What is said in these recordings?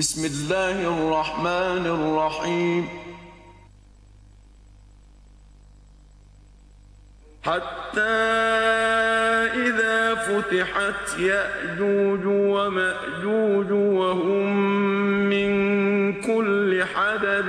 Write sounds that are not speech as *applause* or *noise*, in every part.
بسم الله الرحمن الرحيم. حتى إذا فتحت يأجوج ومأجوج وهم من كل حدب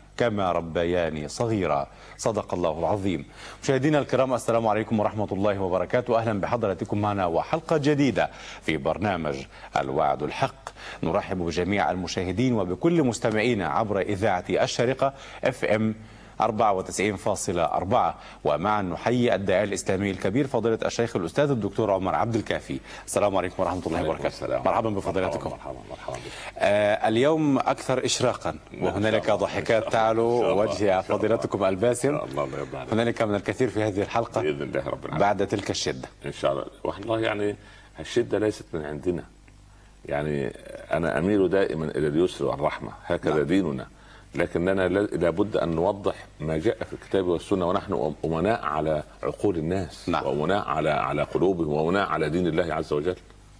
كما ربياني صغيرا. صدق الله العظيم. مشاهدينا الكرام السلام عليكم ورحمة الله وبركاته. أهلا بحضراتكم معنا وحلقة جديدة في برنامج الوعد الحق. نرحب بجميع المشاهدين وبكل مستمعينا عبر إذاعة الشرقة اف ام 94.4 ومعا نحيي الداعي الإسلامي الكبير فضيلة الشيخ الأستاذ الدكتور عمر عبد الكافي السلام عليكم ورحمة الله وبركاته السلام. مرحبا بفضيلتكم مرحبا مرحبا. آه اليوم أكثر اشراقا وهنالك. ضحكات إن تعلو. وجه إن. فضيلتكم الباسم. هنالك من الكثير في هذه الحلقة بإذن الله رب العالمين بعد تلك الشدة إن شاء الله والله يعني الشدة ليست من عندنا يعني أنا أميل دائما إلى اليسر والرحمة هكذا نعم. ديننا لكننا لا- لابد أن نوضح ما جاء في الكتاب والسنة ونحن أمناء على عقول الناس نعم. وأمناء على على قلوبهم وأمناء على دين الله عز وجل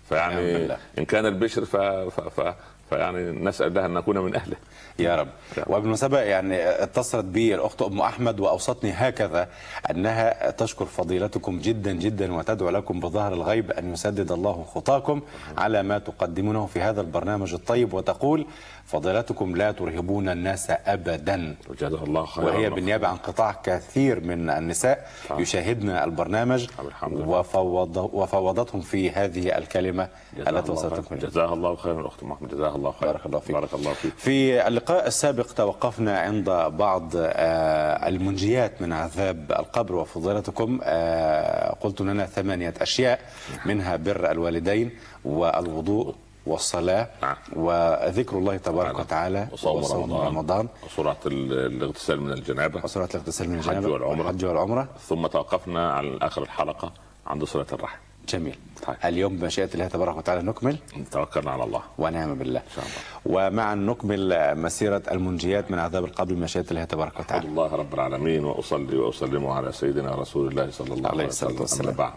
فيعني. إن كان البشر ف, ف, ف فيعني نسأل الله أن نكون من أهله يا رب. وبالمناسبة يعني اتصلت بي الأخت أم أحمد وأوصتني هكذا أنها تشكر فضيلتكم جدا جدا وتدعو لكم بظهر الغيب أن يسدد الله خطاكم على ما تقدمونه في هذا البرنامج الطيب وتقول فضيلتكم لا ترهبون الناس أبدا. وجزاه الله خيرا وهي بالنيابة عن قطاع كثير من النساء نعم. يشاهدن البرنامج. طب الحمد لله. وفوض وفوضتهم في هذه الكلمة. جزاها التي وصلتكم جزاها الله خيرا أخت محمد. جزاها الله خيرا. بارك الله فيك. بارك الله فيك. في اللقاء السابق توقفنا عند بعض آه، المنجيات من عذاب القبر وفضيلتكم آه، قلت لنا ثمانية أشياء منها بر الوالدين والوضوء. والصلاة نعم. وذكر الله تبارك وتعالى وصوم رمضان, رمضان. وسرعه ال- الاغتسال من الجنابة. وصلاة الاغتسال من الحج الجنابة والعمرة. والحج والعمرة. ثم توقفنا على آخر الحلقة عند صله الرحم. جميل. طيب. اليوم بمشيئة الله تبارك وتعالى نكمل. توكلنا على الله. ونعم بالله. إن شاء الله. ومعا نكمل مسيرة المنجيات من عذاب القبر بمشيئة الله تبارك وتعالى. الله رب العالمين وأصلي وأسلم على سيدنا رسول الله صلى الله عليه وسلم. أما بعد.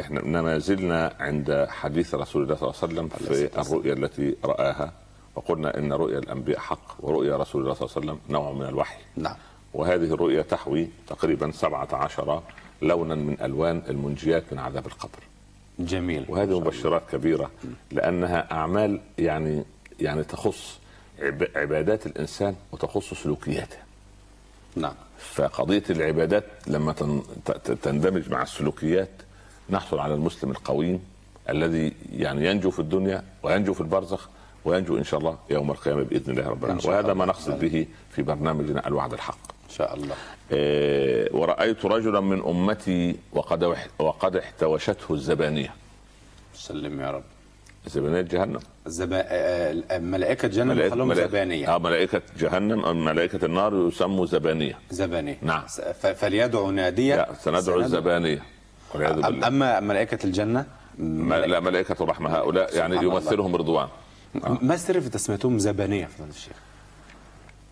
إحنا ما زلنا عند حديث رسول الله صلى الله عليه وسلم في الرؤيا التي رآها وقلنا إن رؤيا الأنبياء حق ورؤيا رسول الله صلى الله عليه وسلم نوع من الوحي. نعم. وهذه الرؤيا تحوي تقريبا 17 لونا من ألوان المنجيات من عذاب القبر. جميل. وهذه مبشرات كبيرة لأنها أعمال يعني يعني تخص عب- عبادات الإنسان وتخص سلوكياته. نعم. فقضية العبادات لما تندمج مع السلوكيات نحصل على المسلم القويم الذي يعني ينجو في الدنيا وينجو في البرزخ وينجو إن شاء الله يوم القيامة بإذن الله رب العالمين. وهذا. ما نقصد به في برنامجنا الوعد الحق. إن شاء الله. إيه، ورأيت رجلا من أمتي وقد وقد احتوشته الزبانية. سلم يا رب. زبانية جهنم. الزبا... آه، آه، ملائكة جنة ملائكة بيخلوهم ملائكة- زبانية. آه ملائكة جهنم أو ملائكة النار يسموا زبانية. زبانية. نعم. س- ف... فليدعو نادية لا سندعو الزبانية. والعياذ بالله. أما ملائكة الجنة؟ ما- لا ملائكة الرحمة. هؤلاء يعني سبحان الله. يمثلهم رضوان. ما السر في تسميتهم زبانية فضيلة الشيخ؟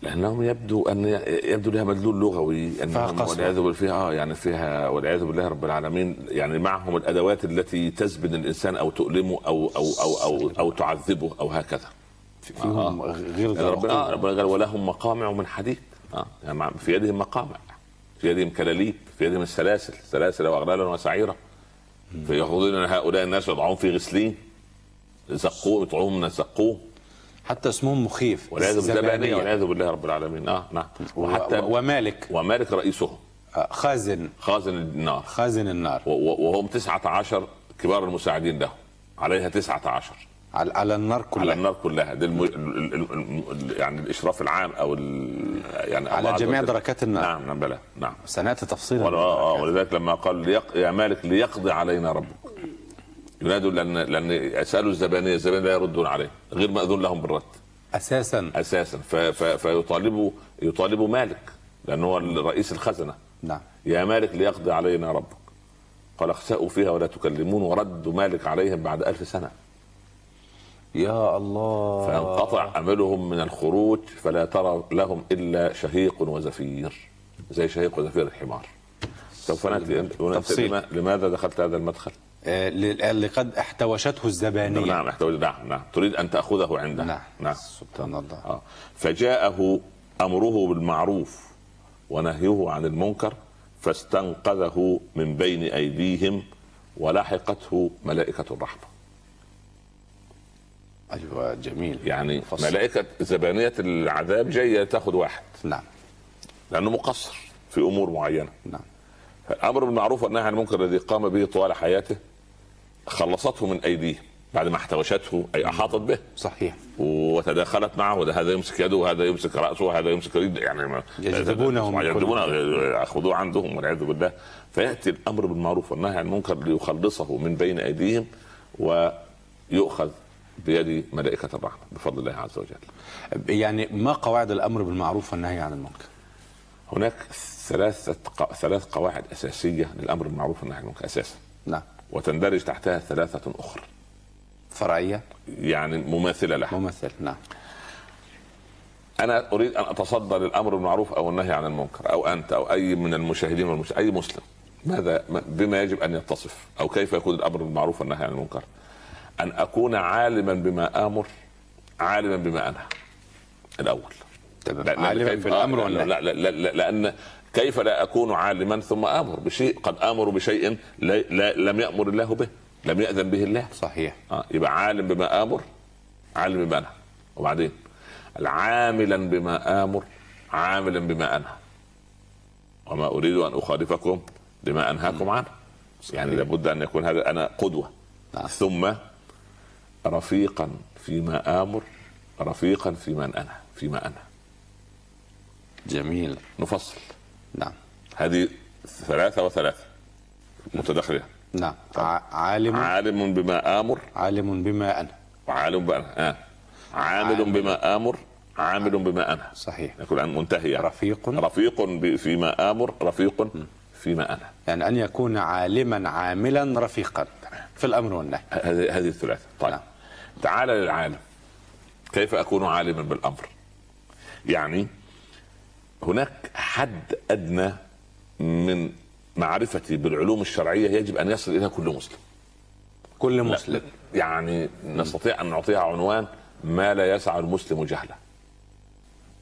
لأنهم يبدو أن يبدو لها مدلول لغوي انهم قسوة. والعياذ بالله فيها آه يعني فيها والعياذ بالله رب العالمين يعني معهم الأدوات التي تزبد الإنسان أو تؤلمه أو أو أو أو, أو تعذبه أو هكذا. فيهم غير يعني ربنا آه. ربنا قال ولهم مقامع من حديد. آه. يعني في يدهم مقامع في يدهم كلاليب في يدهم السلاسل سلاسل وأغلالا وسعيرة. فيأخذون هؤلاء الناس ويضعون في غسلين زقوه يطعمون من الزقوم حتى اسمهم مخيف والعياذ بالله زبانية. والعياذ بالله رب العالمين. آه نعم. و- ومالك. ومالك رئيسهم. آه، خازن. خازن النار. خازن النار. وهم تسعة عشر كبار المساعدين له عليها تسعة عشر. على, على النار على كلها النار كلها. ده الم... ال... ال... ال... ال... يعني الإشراف العام أو ال... يعني على جميع. دركات النار. نعم نعم بلى. نعم. سنأتي تفصيلا. آه، آه، ولذلك لما قال ليق... يا مالك ليقضي علينا ربك. ينادوا لأن لأن سالوا الزبانية الزبانية لا يردون عليه غير مأذون لهم بالرد. أساسا. أساسا. ف... ف... فيطالبوا يطالبوا مالك لأنه هو رئيس الخزنة. نعم. يا مالك ليقضي علينا ربك. قال اخسأوا فيها ولا تكلمون وردوا مالك عليهم بعد ألف سنة. يا الله. فانقطع أملهم من الخروج فلا ترى لهم إلا شهيق وزفير. زي شهيق وزفير الحمار. سوف نأتي لماذا دخلت هذا المدخل؟ آه، اللي قد احتوشته الزبانية. نعم احتوي نعم نعم. تريد أن تأخذه عندها نعم. نعم. سبحان الله. آه. فجاءه أمره بالمعروف ونهيه عن المنكر فاستنقذه من بين أيديهم ولحقته ملائكة الرحمة. أيوه جميل. يعني فصل. ملائكة زبانية العذاب جاية تأخذ واحد. نعم. لأنه مقصر في أمور معينة. نعم. الأمر بالمعروف والنهي عن المنكر الذي قام به طوال حياته خلصته من أيديهم بعد ما احتوشته أي أحاطت به. صحيح. وتداخلت معه هذا يمسك يده وهذا يمسك رأسه وهذا يمسك يده يعني يجذبونه يجذبونه يأخذوه عندهم والعياذ بالله. فيأتي الأمر بالمعروف والنهي عن المنكر ليخلصه من بين أيديهم ويؤخذ بيد ملائكة الرحمة بفضل الله عز وجل. يعني ما قواعد الأمر بالمعروف والنهي عن المنكر؟ هناك ثلاثة ق- ثلاث قواعد أساسية للأمر بالمعروف والنهي عن المنكر أساسا. نعم. وتندرج تحتها ثلاثة أخرى. فرعية. يعني مماثلة لها. ممثل نعم. أنا أريد أن اتصدى للامر بالمعروف أو النهي عن المنكر أو أنت أو أي من المشاهدين والمش... أي مسلم. ماذا بما يجب أن يتصف أو كيف يكون الأمر بالمعروف والنهي عن المنكر؟ أن أكون عالما بما آمر عالما بما أنهى. الأول. تمام. لا- لا- عالما الامر آه، والنهي. لا لا, لا, لا لأن كيف لا أكون عالما ثم آمر بشيء؟ قد أمر بشيء لا لا لم يأمر الله به لم يأذن به الله. صحيح. آه يبقى عالم بما آمر عالم بما انهى وبعدين؟ عاملا بما آمر عاملا بما أنهى. وما أريد أن أخالفكم لما أنهاكم عنه. يعني لابد أن يكون هذا أنا قدوة. نعم. ثم رفيقا فيما آمر رفيقا فيما أنهى فيما أنهى. جميل. نفصل. نعم. هذه ثلاثة وثلاثة متداخلة. نعم. عالم. عالم بما آمر. عالم بما أنا. وعالم بما أنهى آه. عامل عامل. بما آمر عامل بما انهى صحيح. يكون عن منتهي. يعني. رفيق رفيق فيما آمر رفيق فيما انهى يعني أن يكون عالما عاملا رفيقا. في الأمر والنهي. هذه هذه الثلاثة. طيب. نعم. تعال للعالم. كيف أكون عالما بالأمر؟ يعني هناك حد أدنى من معرفتي بالعلوم الشرعية يجب أن يصل اليها كل مسلم. كل لا، مسلم. يعني نستطيع أن نعطيها عنوان ما لا يسع المسلم جهله.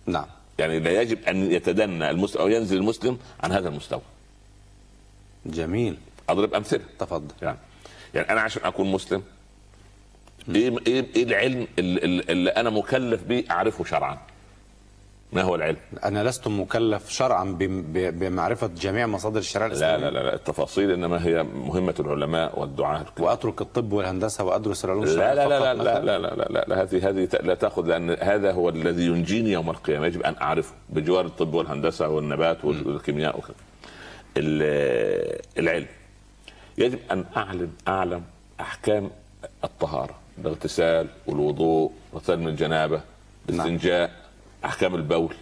نعم. يعني لا يجب أن يتدنى المسلم أو ينزل المسلم عن هذا المستوى. جميل. أضرب أمثلة. تفضل. يعني يعني أنا عشان أكون مسلم إيه إيه, إيه العلم اللي, اللي أنا مكلف به أعرفه شرعا. ما هو العلم؟ أنا لست مكلف شرعا بمعرفة جميع مصادر الشريعة لا الإسلامية. لا لا, لا التفاصيل إنما هي مهمة العلماء والدعاة. وأترك الطب والهندسة وأدرس العلوم الشرعية لا لا لا لا؟ لا لا لا لا لا هذه هذه لا تأخذ لأن هذا هو الذي ينجيني يوم القيامة يجب أن أعرفه بجوار الطب والهندسة والنبات والكيمياء وكذا. ال- العلم. يجب أن أعلم أعلم أحكام الطهارة الاغتسال والوضوء غسل من الجنابه الاستنجاء أحكام البول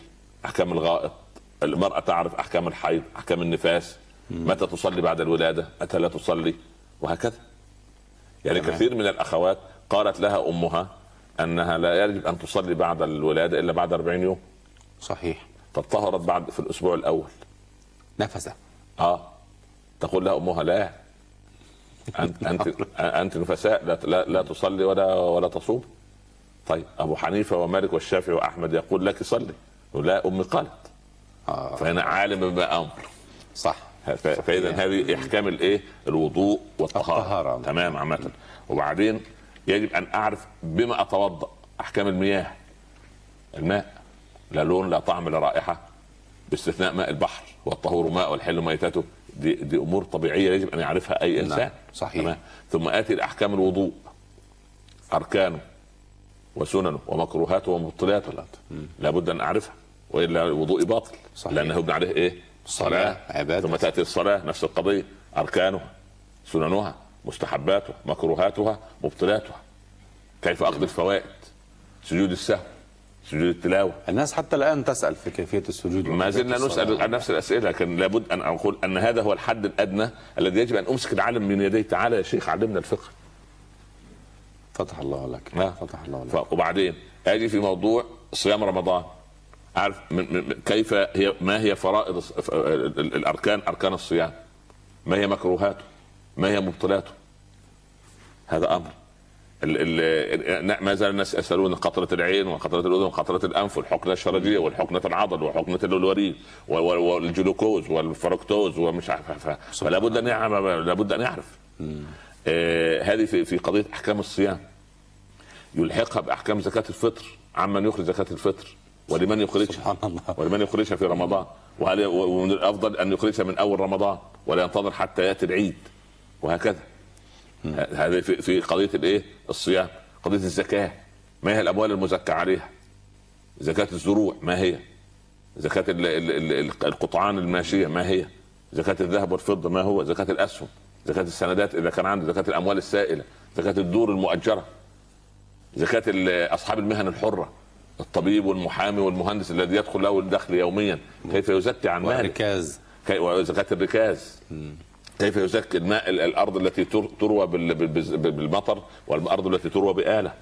أحكام الغائط المرأة تعرف أحكام الحيض أحكام النفاس. متى تصلي بعد الولادة؟ متى لا تصلي؟ وهكذا. يعني تمام. كثير من الأخوات قالت لها أمها أنها لا يجب أن تصلي بعد الولادة إلا بعد 40 يوم. صحيح. تطهرت بعد في الأسبوع الأول. نفسه آه. تقول لها أمها لا. أنت أنت *laughs* أنت نفساء لا لا, لا تصلي ولا ولا تصوم. طيب أبو حنيفة ومالك والشافعي وأحمد يقول لك صلي لا أمي قالت. آه. فهنا عالم بما أمر. صح. فإذا هذه إحكام الإيه؟ الوضوء والطهارة. الطهارة. تمام عامة. وبعدين يجب أن أعرف بما أتوضأ. أحكام المياه. الماء لا لون لا طعم لا رائحة. باستثناء ماء البحر والطهور ماء والحل ميتته. دي, دي أمور طبيعية يجب أن يعرفها أي نعم، إنسان. صحيح. تمام. ثم آتي لاحكام الوضوء. أركانه. وسننه ومكروهاته ومبطلاته لابد أن أعرفها وإلا وضوئي باطل صحيح. لأنه يبنى عليه إيه؟ صلاة، عبادة. ثم تأتي الصلاة نفس القضية أركانها سننها مستحباتها مكروهاتها مبطلاتها كيف اخذ الفوائد سجود السهو سجود التلاوة الناس حتى الآن تسأل في كيفية السجود ما زلنا نسأل. عن نفس الأسئلة لكن لابد أن أقول أن هذا هو الحد الأدنى الذي يجب أن أمسك العالم من يديه تعالى يا شيخ علمنا الفقه فتح الله لك. آه. فتح الله لك. وبعدين أجي في موضوع صيام رمضان. عارف من من كيف هي ما هي فرائض الأركان أركان الصيام؟ ما هي مكروهاته؟ ما هي مبطلاته؟ هذا أمر. ما زال الناس يسألون قطرة العين وقطرة الأذن وقطرة الأنف والحقنة الشرجية والحقنة العضل وحقنة الوريد وال- وال- والجلوكوز والفركتوز ومش عارف فلا بد أن يعرف لابد أن يعرف. هذه في في قضية أحكام الصيام. يلحقها بأحكام زكاة الفطر. عمن يخرج زكاة الفطر؟ ولمن يخرجها؟ سبحان الله. ولمن يخرجها في رمضان؟ وهل ومن الأفضل أن يخرجها من أول رمضان ولا ينتظر حتى يأتي العيد؟ وهكذا. هذه في في قضية الإيه؟ الصيام، قضية الزكاة. ما هي الأموال المزكى عليها؟ زكاة الزروع ما هي؟ زكاة ال- ال- ال- القطعان الماشية ما هي؟ زكاة الذهب والفضة ما هو؟ زكاة الأسهم، زكاة السندات إذا كان عنده، زكاة الأموال السائلة، زكاة الدور المؤجرة، زكاة أصحاب المهن الحرة، الطبيب والمحامي والمهندس الذي يدخل له الدخل يوميا كيف يزكي عن ماله؟ وركاز كي- وزكاة الركاز. كيف يزكي الماء ال- الأرض التي تر- تروى بال- بال- بال- بالمطر والأرض التي تروى بآلة؟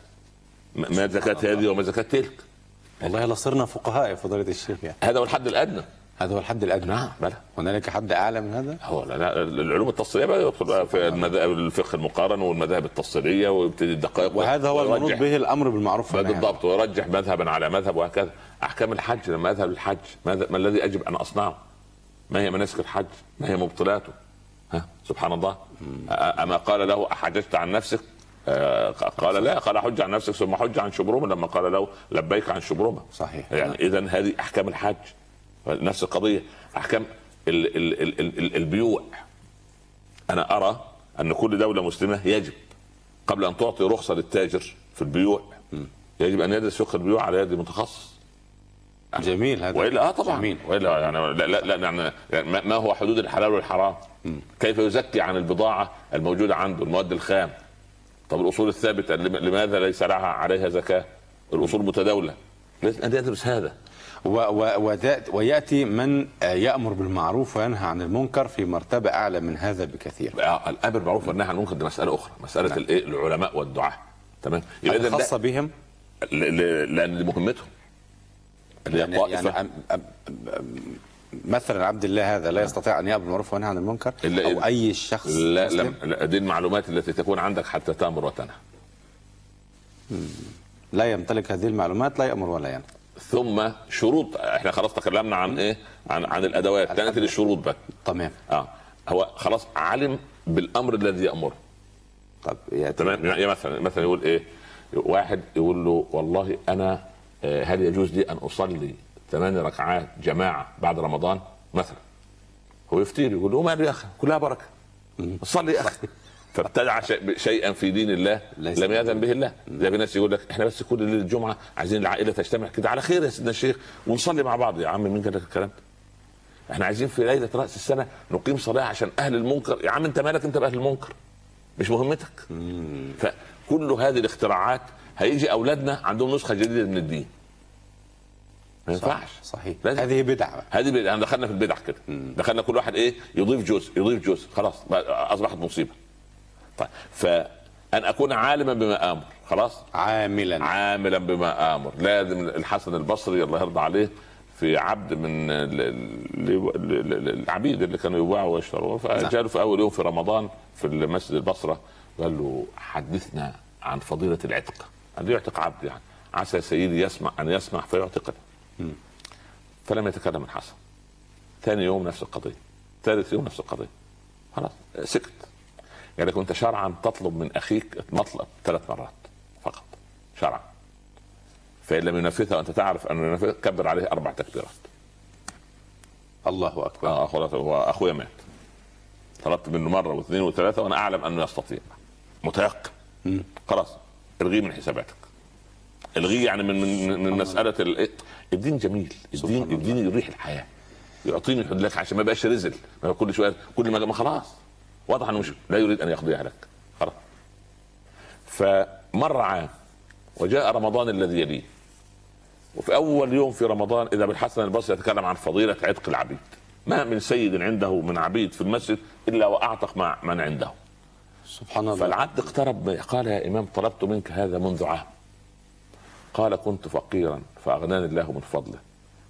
م- ما زكاة هذه وما زكاة تلك؟ والله لصرنا فقهاء يا فضيلة الشيخ يعني. هذا هو الحد الأدنى. هذا هو الحد الأدنى. نعم. بلى. هنالك حد أعلى من هذا؟ هو لا لا العلوم التفصيلية بقى يدخل بقى في المذاهب الفقه المقارن والمذاهب التفصيلية ويبتدي الدقائق وهذا هو المنوط به الأمر بالمعروف بالضبط. ويرجح مذهبا على مذهب وهكذا. أحكام الحج لما اذهب للحج ماذا ما الذي يجب أن أصنعه؟ ما هي مناسك الحج؟ ما هي مبطلاته؟ ها؟ سبحان الله. أما قال له أحججت عن نفسك؟ آه، قال لا. قال حج عن نفسك ثم حج عن شبرمه لما قال له لبيك عن شبرمه صحيح. يعني اذا هذه أحكام الحج. نفس القضية. أحكام ال ال ال ال ال البيوع. أنا أرى أن كل دولة مسلمة يجب قبل أن تعطي رخصة للتاجر في البيوع يجب أن يدرس فقه البيوع على يد متخصص. جميل هذا. والا آه طبعا. جميل. وإلا يعني لا لا, لا يعني ما- هو حدود الحلال والحرام؟ كيف يزكي عن البضاعة الموجودة عنده المواد الخام؟ طب الأصول الثابتة لم- لماذا ليس لها عليها زكاة؟ الأصول متداولة. لازم أن يدرس هذا. ويأتي من آه، يأمر بالمعروف وينهى عن المنكر في مرتبة أعلى من هذا بكثير. آه، الأمر بالمعروف والنهي عن المنكر دي مسألة أخرى. مسألة الإيه؟ العلماء والدعاة. تمام؟ يبقى اذا خاصة بهم؟ ل- ل- لأن دي مهمتهم. يعني. يعني أم- أم- أم- مثلا عبد الله هذا لا يستطيع أن يأمر بالمعروف وينهى عن المنكر؟ إلا أو أي شخص لا, مسلم؟ لا, لا دي المعلومات التي تكون عندك حتى تأمر وتنهى. لا يمتلك هذه المعلومات لا يأمر ولا ينهى. ثم شروط إحنا خلاص تكلمنا عن إيه؟ عن عن الأدوات. كانت الشروط بقى. تمام. آه. هو خلاص علم بالأمر الذي يأمره. طب ياتي تمام؟ يعني مثلا مثلا يقول إيه؟ واحد يقول له والله أنا آه، هل يجوز لي أن أصلي ثمان ركعات جماعة بعد رمضان؟ مثلا. هو يفتير يقول له مال يا أخي كلها بركة. صلي يا أخي. فابتدع شيئا في دين الله لم يأذن به الله. زي في ناس يقول لك إحنا بس كل ليلة الجمعه عايزين العائلة تجتمع كده. على خير يا سيدنا الشيخ ونصلي مع بعض. يا عم مين قال لك الكلام؟ ده؟ إحنا عايزين في ليلة رأس السنة نقيم صلاة عشان أهل المنكر. يا عم أنت مالك أنت بأهل المنكر؟ مش مهمتك؟ فكل هذه الاختراعات هيجي أولادنا عندهم نسخة جديدة من الدين. ما ينفعش. صحيح. لازم. هذه بدعة. هذه يعني دخلنا في البدع كده. دخلنا كل واحد إيه؟ يضيف جزء يضيف جزء. خلاص أصبحت مصيبة. طيب فأن أكون عالما بما آمر خلاص؟ عاملا. عاملا بما آمر. لازم الحسن البصري الله يرضى عليه في عبد من ال- ال- ال- ال- العبيد اللي كانوا يباعوا ويشتروا. فجاء له في أول يوم في رمضان في المسجد البصرة قال له حدثنا عن فضيلة العتق. قال يعتق عبد يعني. عسى سيدي يسمع أن يسمع فيعتقني فلم يتكلم الحسن. ثاني يوم نفس القضية. ثالث يوم نفس القضية. خلاص سكت. يعني كنت شرعا تطلب من أخيك مطلب ثلاث مرات فقط شرعا. فإن لم ينفذها وأنت تعرف انه ينفذ كبر عليه أربع تكبيرات. الله أكبر. آه خلاص هو أخويا مات. طلبت منه مرة واثنين وثلاثة وأنا أعلم أنه يستطيع. متيقن. خلاص الغيه من حساباتك. الغيه يعني من من, من مسألة ال- الدين جميل. الدين الدين يريح الحياة. يعطيني الحدود لك عشان ما يبقاش رزل. ما كل شوية كل ما ما خلاص. واضح إنه مش لا يريد أن يقضيها لك خلاص. فمر عام وجاء رمضان الذي يليه. وفي أول يوم في رمضان إذا بالحسن البصري يتكلم عن فضيلة عتق العبيد. ما من سيد عنده من عبيد في المسجد إلا وأعتق مع من عنده. سبحان الله. فالعبد اقترب قال يا إمام طلبت منك هذا منذ عام. قال كنت فقيرا فأغناني الله من فضله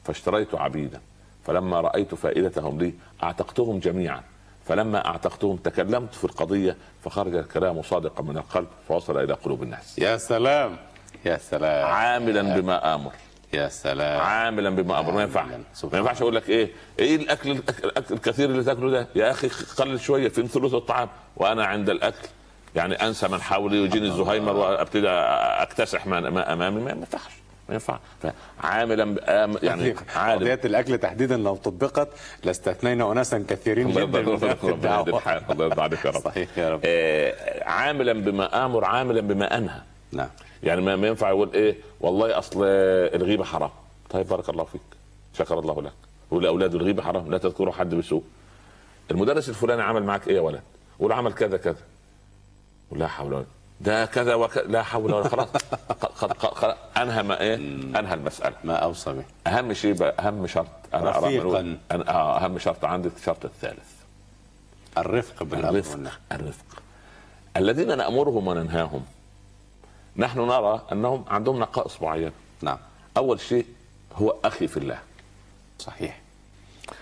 فاشتريت عبيدا فلما رأيت فائدتهم لي أعتقتهم جميعا. فلما اعتقتهم تكلمت في القضية فخرج الكلام صادقا من القلب فوصل إلى قلوب الناس. يا سلام! يا سلام! عاملا بما آمر. يا سلام! عاملا بما آمر. ما ينفع. عاملاً. سبحان ما ينفعش أقول لك إيه؟ إيه الأكل الأكل الكثير اللي تاكله ده؟ يا أخي قلل شوية في ثلث الطعام. وأنا عند الأكل يعني أنسى من حولي ويجيني الزهايمر وأبتدي أكتسح ما امامي ما ينفعش. ما ينفع. فعاملا بآم- يعني عالم. قضية الأكل تحديدا لو طبقت لاستثنينا أناسا كثيرين جدا الله يرضى عليك يا رب. صحيح يا رب. آه، عاملا بما آمر عاملا بما أنهى. نعم. يعني ما ينفع يقول إيه والله أصل الغيبة حرام. طيب بارك الله فيك. شكر الله لك. يقول لاولاده الغيبة حرام. لا تذكروا حد بسوء. المدرس الفلاني عمل معك إيه يا ولد؟ قول عمل كذا كذا. قول لا حول ولا ده كذا وكذا لا حول ولا خلاص قد- قد- أنهى ما إيه أنهى المسألة. ما أوصى به. أهم شيء بقى أهم شرط أنا رفيقاً. أنا آه أهم شرط عندي الشرط الثالث. الرفق بالأمر الرفق والنهي الرفق. الذين نأمرهم وننهاهم. نحن نرى أنهم عندهم نقائص معينه نعم. أول شيء هو أخي في الله. صحيح.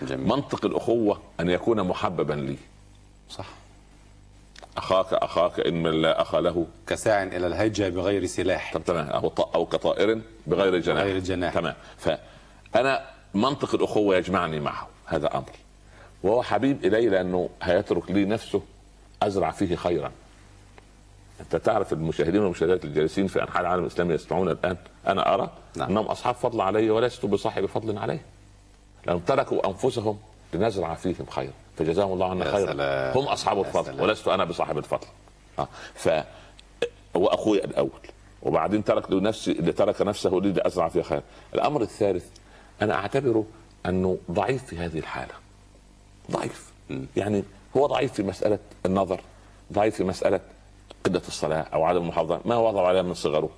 جميل. منطق الأخوة أن يكون محببا لي. صح. أخاك أخاك إن من لا اخ له كساع إلى الهيجة بغير سلاح. طب تمام. أو أو كطائر بغير جناح. بغير جناح. تمام. فانا منطق الأخوة يجمعني معه هذا أمر. وهو حبيب إلي لأنه هيترك لي نفسه أزرع فيه خيرا. أنت تعرف المشاهدين والمشاهدات الجالسين في أنحاء العالم الإسلامي يسمعون الآن. أنا أرى نعم. أنهم أصحاب فضل علي ولست بصاحب فضل عليه. لأنهم تركوا أنفسهم لنزرع فيهم خيرا. فجزاهم الله عنا خيرا. هم أصحاب الفضل. ولست أنا بصاحب الفضل. آه. ف هو أخوي الأول. وبعدين ترك لنفسي اللي ترك نفسه لي لازرع فيها خير. الأمر الثالث أنا اعتبره أنه ضعيف في هذه الحالة. ضعيف. يعني هو ضعيف في مسألة النظر ضعيف في مسألة قله الصلاة أو عدم المحافظة. ما وضع عليها من صغره؟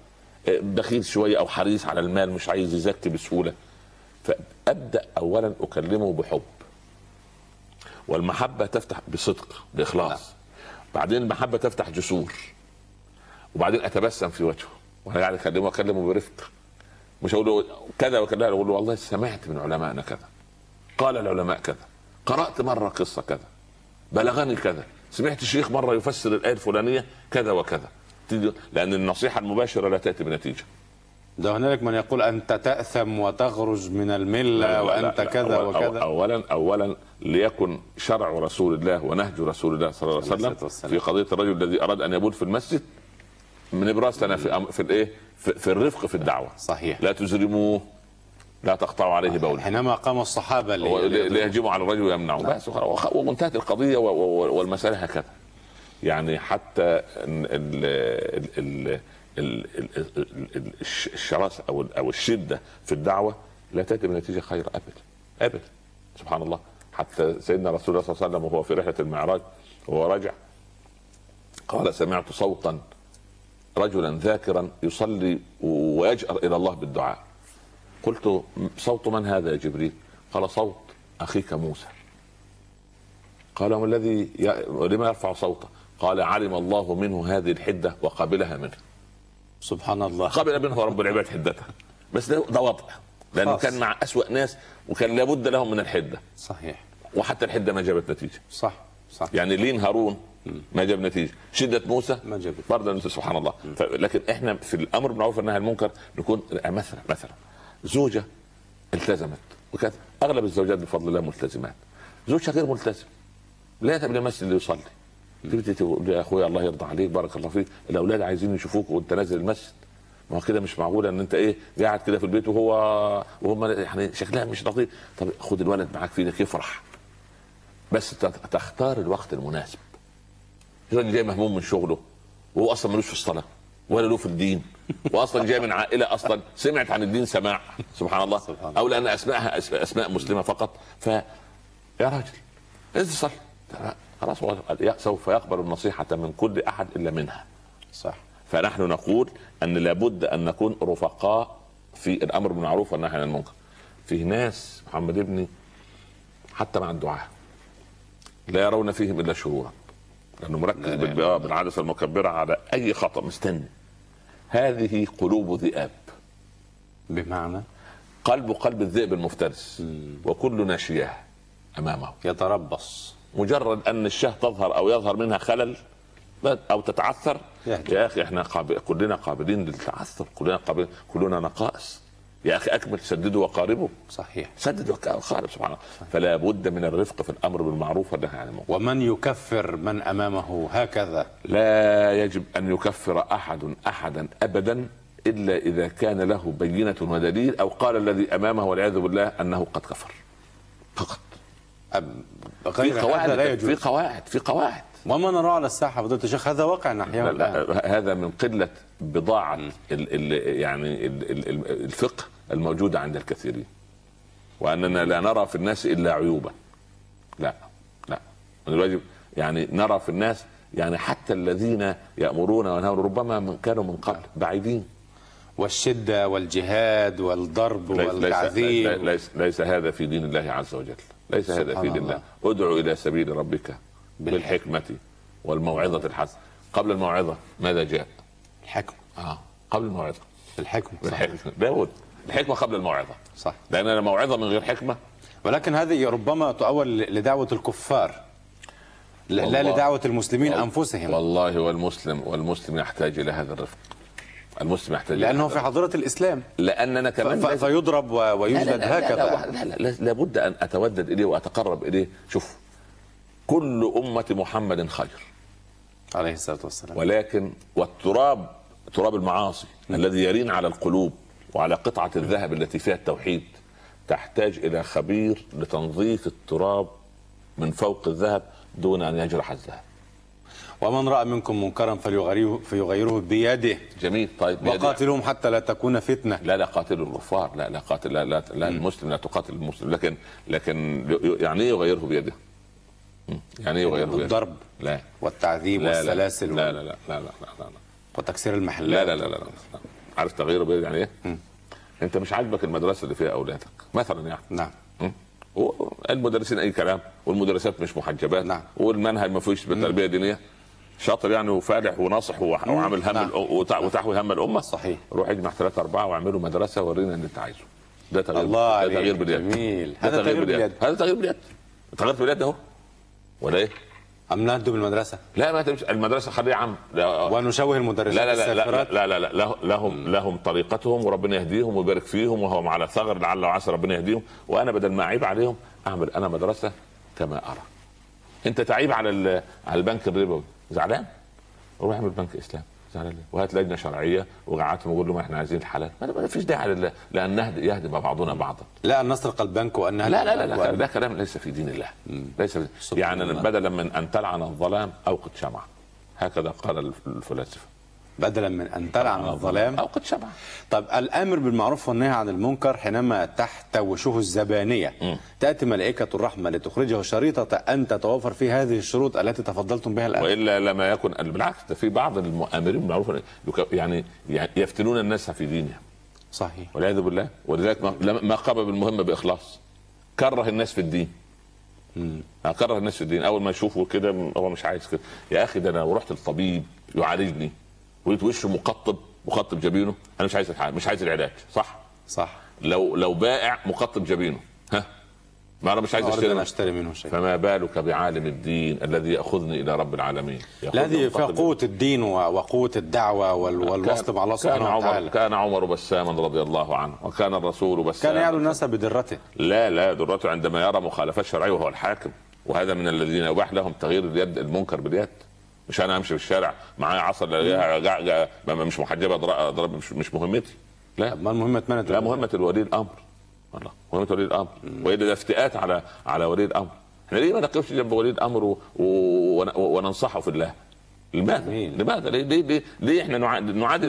إيه، بخيل شوية أو حريص على المال مش عايز يزكي بسهولة. فأبدأ اولا أكلمه بحب. والمحبة تفتح بصدق بإخلاص. بعدين المحبة تفتح جسور. وبعدين أتبسم في وجهه. وأنا قاعد أكلمه أكلمه برفق. مش أقول له كذا وكذا أقول له والله سمعت من علمائنا كذا. قال العلماء كذا. قرأت مرة قصة كذا. بلغني كذا. سمعت الشيخ مرة يفسر الآية الفلانية كذا وكذا. لأن النصيحة المباشرة لا تأتي بنتيجة. ده هنالك من يقول أنت تأثم وتخرج من الملة وأنت لا، كذا أول- وكذا. اولا اولا ليكن شرع رسول الله ونهج رسول الله صلى الله عليه وسلم. في قضية الرجل الذي أراد أن يبول في المسجد من ابراز لنا في في الإيه؟ في, في الرفق في الدعوة. صحيح. لا تزرموه لا تقطعوا عليه بوله حينما قام لي- ليهجموا على الرجل ويمنعوا بس وانتهت القضية والمسألة هكذا. يعني حتى ال- ال- ال- ال- ال- ال- ال- الش- الشراسة أو أو الشدة في الدعوة لا تأتي بنتيجة خير ابدا ابدا سبحان الله. حتى سيدنا رسول الله صلى الله عليه وسلم وهو في رحلة المعراج وهو راجع قال سمعت صوتا رجلا ذاكرا يصلي ويجأر إلى الله بالدعاء. قلت صوت من هذا يا جبريل؟ قال صوت أخيك موسى. قال وما الذي. لما يرفع صوته؟ قال علم الله منه هذه الحدة وقبلها منه. سبحان الله. قبل منه رب العباد حدتها. بس ده, ده وضع. لأنه. كان مع أسوأ ناس وكان لابد لهم من الحدة. صحيح. وحتى الحدة ما جابت نتيجة. صح صح. يعني لين هارون ما جاب نتيجة. شدة موسى ما جابت. برضه سبحان الله. لكن إحنا في الأمر بالمعروف والنهي عن المنكر نكون مثلا مثلا. زوجة التزمت وكانت أغلب الزوجات بفضل الله ملتزمات. زوجها غير ملتزم. لا يذهب إلى المسجد ليصلي. تبتدي تقول يا أخويا الله يرضى عليك بارك الله فيك. الأولاد عايزين يشوفوك وأنت نازل المسجد. ما هو كده مش معقولة إن أنت إيه قاعد كده في البيت وهو وهم يعني شكلها مش لطيف. طب خد الولد معاك في إيدك يفرح. بس تختار الوقت المناسب. الراجل جاي مهموم من شغله وهو أصلا ملوش في الصلاة ولا له في الدين واصلا جاي من عائلة أصلا سمعت عن الدين سماع. سبحان الله. سبحان. أو لأن اسمائها أسماء مسلمة فقط. ف يا راجل انزل صل خلاص هو سوف يقبل النصيحة من كل أحد إلا منها. صح. فنحن نقول أن لابد أن نكون رفقاء في الأمر بالمعروف والنهي عن المنكر. في ناس محمد ابني حتى مع الدعاء لا يرون فيهم إلا شرورا. لأنه مركز آه، بالعدسه المكبرة على أي خطأ مستني. هذه قلوب ذئاب. بمعنى؟ قلب قلب الذئب المفترس. وكل ناشياه أمامه. يتربص. مجرد أن الشاه تظهر أو يظهر منها خلل أو تتعثر. يا أخي إحنا قابل كلنا قابلين للتعثر كلنا قابلين كلنا نقائص. يا أخي أكمل سددوا وقاربوا صحيح. سدد وقارب سبحان الله. فلا بد من الرفق في الأمر بالمعروف والنهي عن المنكر. ومن يكفر من أمامه هكذا؟ لا يجب أن يكفر أحد أحدا أبدا إلا إذا كان له بينة ودليل أو قال الذي أمامه والعياذ بالله أنه قد كفر. فقط. في غير هذا قواعد لا في يجوز. قواعد في قواعد. وما نرى على الساحة فضيلة الشيخ؟ هذا واقع نحياه لا لا هذا من قلة بضاعة ال ال يعني ال ال ال الفقه الموجوده عند الكثيرين. وأننا لا نرى في الناس إلا عيوبا. لا لا. من الواجب يعني نرى في الناس يعني حتى الذين يأمرون وينهون ربما كانوا من قبل بعيدين. والشدة والجهاد والضرب ليس, والتعذيب. ليس, ليس, ليس هذا في دين الله عز وجل. ليس هذا في دين الله. ادعو إلى سبيل ربك بالحكمة والموعظة الحسنة. قبل الموعظة ماذا جاء؟ الحكم. آه قبل الموعظة. الحكم صح داود الحكمة قبل الموعظة. صح. لأن الموعظة من غير حكمة. ولكن هذه ربما تؤول لدعوة الكفار. لا-. لدعوة المسلمين أنفسهم. والله والمسلم والمسلم يحتاج إلى هذا الرفق. المسلم يحتاج لأنه في حضرة الإسلام. لأننا ف- كمان فيضرب ويجلد لا لا هكذا. لا, لا, لا, لا. لابد أن أتودد إليه وأتقرب إليه. شوف كل أمة محمد خير. عليه الصلاة والسلام. ولكن والتراب تراب المعاصي الذي يرين على القلوب وعلى قطعة الذهب التي فيها التوحيد تحتاج إلى خبير لتنظيف التراب من فوق الذهب دون أن يجرح الذهب. ومن راى منكم منكرا فليغيره فيغيره بيده جميل طيب بيدي- وقاتلهم حتى لا تكون فتنه لا لا قاتلوا الكفار لا لا قاتل لا لا, لا المسلم لا تقاتل المسلم لكن لكن يعني إيه يغيره بيده؟ م? يعني إيه يغيره بيده؟ الضرب لا والتعذيب لا لا والسلاسل لا وال- لا لا لا لا لا لا وتكسير لا المحلات لا لا, لا, لا, لا. عارف تغييره بيده يعني إيه؟ انت مش عاجبك المدرسة اللي فيها اولادك مثلا يعني نعم م? المدرسين اي كلام والمدرسات مش محجبات نعم. والمنهج ما فيش بالتربيه الدينيه شاطر يعني وفالح وناصح وعامل هم نعم. وتحوي هم الأمة. صحيح. روح اجمع ثلاثة أربعة واعملوا مدرسة ورينا اللي انت عايزه. ده تغيير الله ده تغيير باليد. جميل. هذا تغيير باليد. هذا تغيير باليد. تغيرت باليد اهو ولا إيه؟ أم نهدم المدرسة لا ما تمشي. المدرسة خليها عم لا ونشوه المدرسات لا لا لا لا, لا, لا, لا له- لهم لهم طريقتهم وربنا يهديهم ويبارك فيهم وهو على ثغر لعل وعسى ربنا يهديهم. وأنا بدل ما أعيب عليهم أعمل أنا مدرسة كما أرى. أنت تعيب على على البنك الربوي. زعلان؟ روح اعمل بنك إسلام. زعلان ليه؟ وهات لجنة شرعية وقعدتهم وقول لهم إحنا عايزين الحلال ما فيش داعي لأن يهدم بعضنا بعضا. لا أن نسرق البنك وأن لا لا لا, لا وأن- ده كلام ليس في دين الله. ليس في يعني. بدلا من أن تلعن الظلام اوقد شمعه هكذا قال الف- الفلاسفة. بدلا من أن تلعن الظلام. اوقد شمعه طب الأمر بالمعروف والنهي عن المنكر حينما تحتوشه الزبانية. تأتي ملائكة الرحمة لتخرجه شريطة أن تتوافر فيه هذه الشروط التي تفضلتم بها الآن. وإلا لما يكن بالعكس في بعض المؤامرين بالمعروف يعني يعني يفتنون الناس في دينهم. صحيح. والعياذ بالله. ولذلك ما- قام بالمهمه بإخلاص. كره الناس في الدين. آه، كره الناس في الدين. أول ما يشوفوا كده هو مش عايز كده. يا أخي ده أنا رحت الطبيب يعالجني. ولقيت وشه مقطب مقطب جبينه. أنا مش عايز الحاجة. مش عايز العلاج صح؟ صح. لو لو بائع مقطب جبينه. ها؟ ما أنا مش عايز أشتري منه. أشتري منه شيء. فما بالك بعالم الدين الذي يأخذني إلى رب العالمين؟ الذي وينتقل قوة الدين و- وقوة الدعوة وال- والوصل مع الله كان سبحانه عمر وتعالى. كان عمر بساما رضي الله عنه وكان الرسول بساما. كان يعلو الناس بدرته. لا لا درته عندما يرى مخالفات شرعيه وهو الحاكم. وهذا من الذين يباح لهم تغيير اليد المنكر باليد. مش أنا أمشي في الشارع معايا عصا لا- مش محجبة اضرب مش, مش مهمتي. لا. ما المهمة من لا مهمة الولي الأمر. والله مهمة ولي الأمر. والا ده افتئات على على ولي الأمر. إحنا ليه ما نقفش جنب ولي الأمر و... و... ون- وننصحه في الله؟ لماذا؟ لماذا؟ ليه ليه ليه, ليه إحنا نعا- نعادل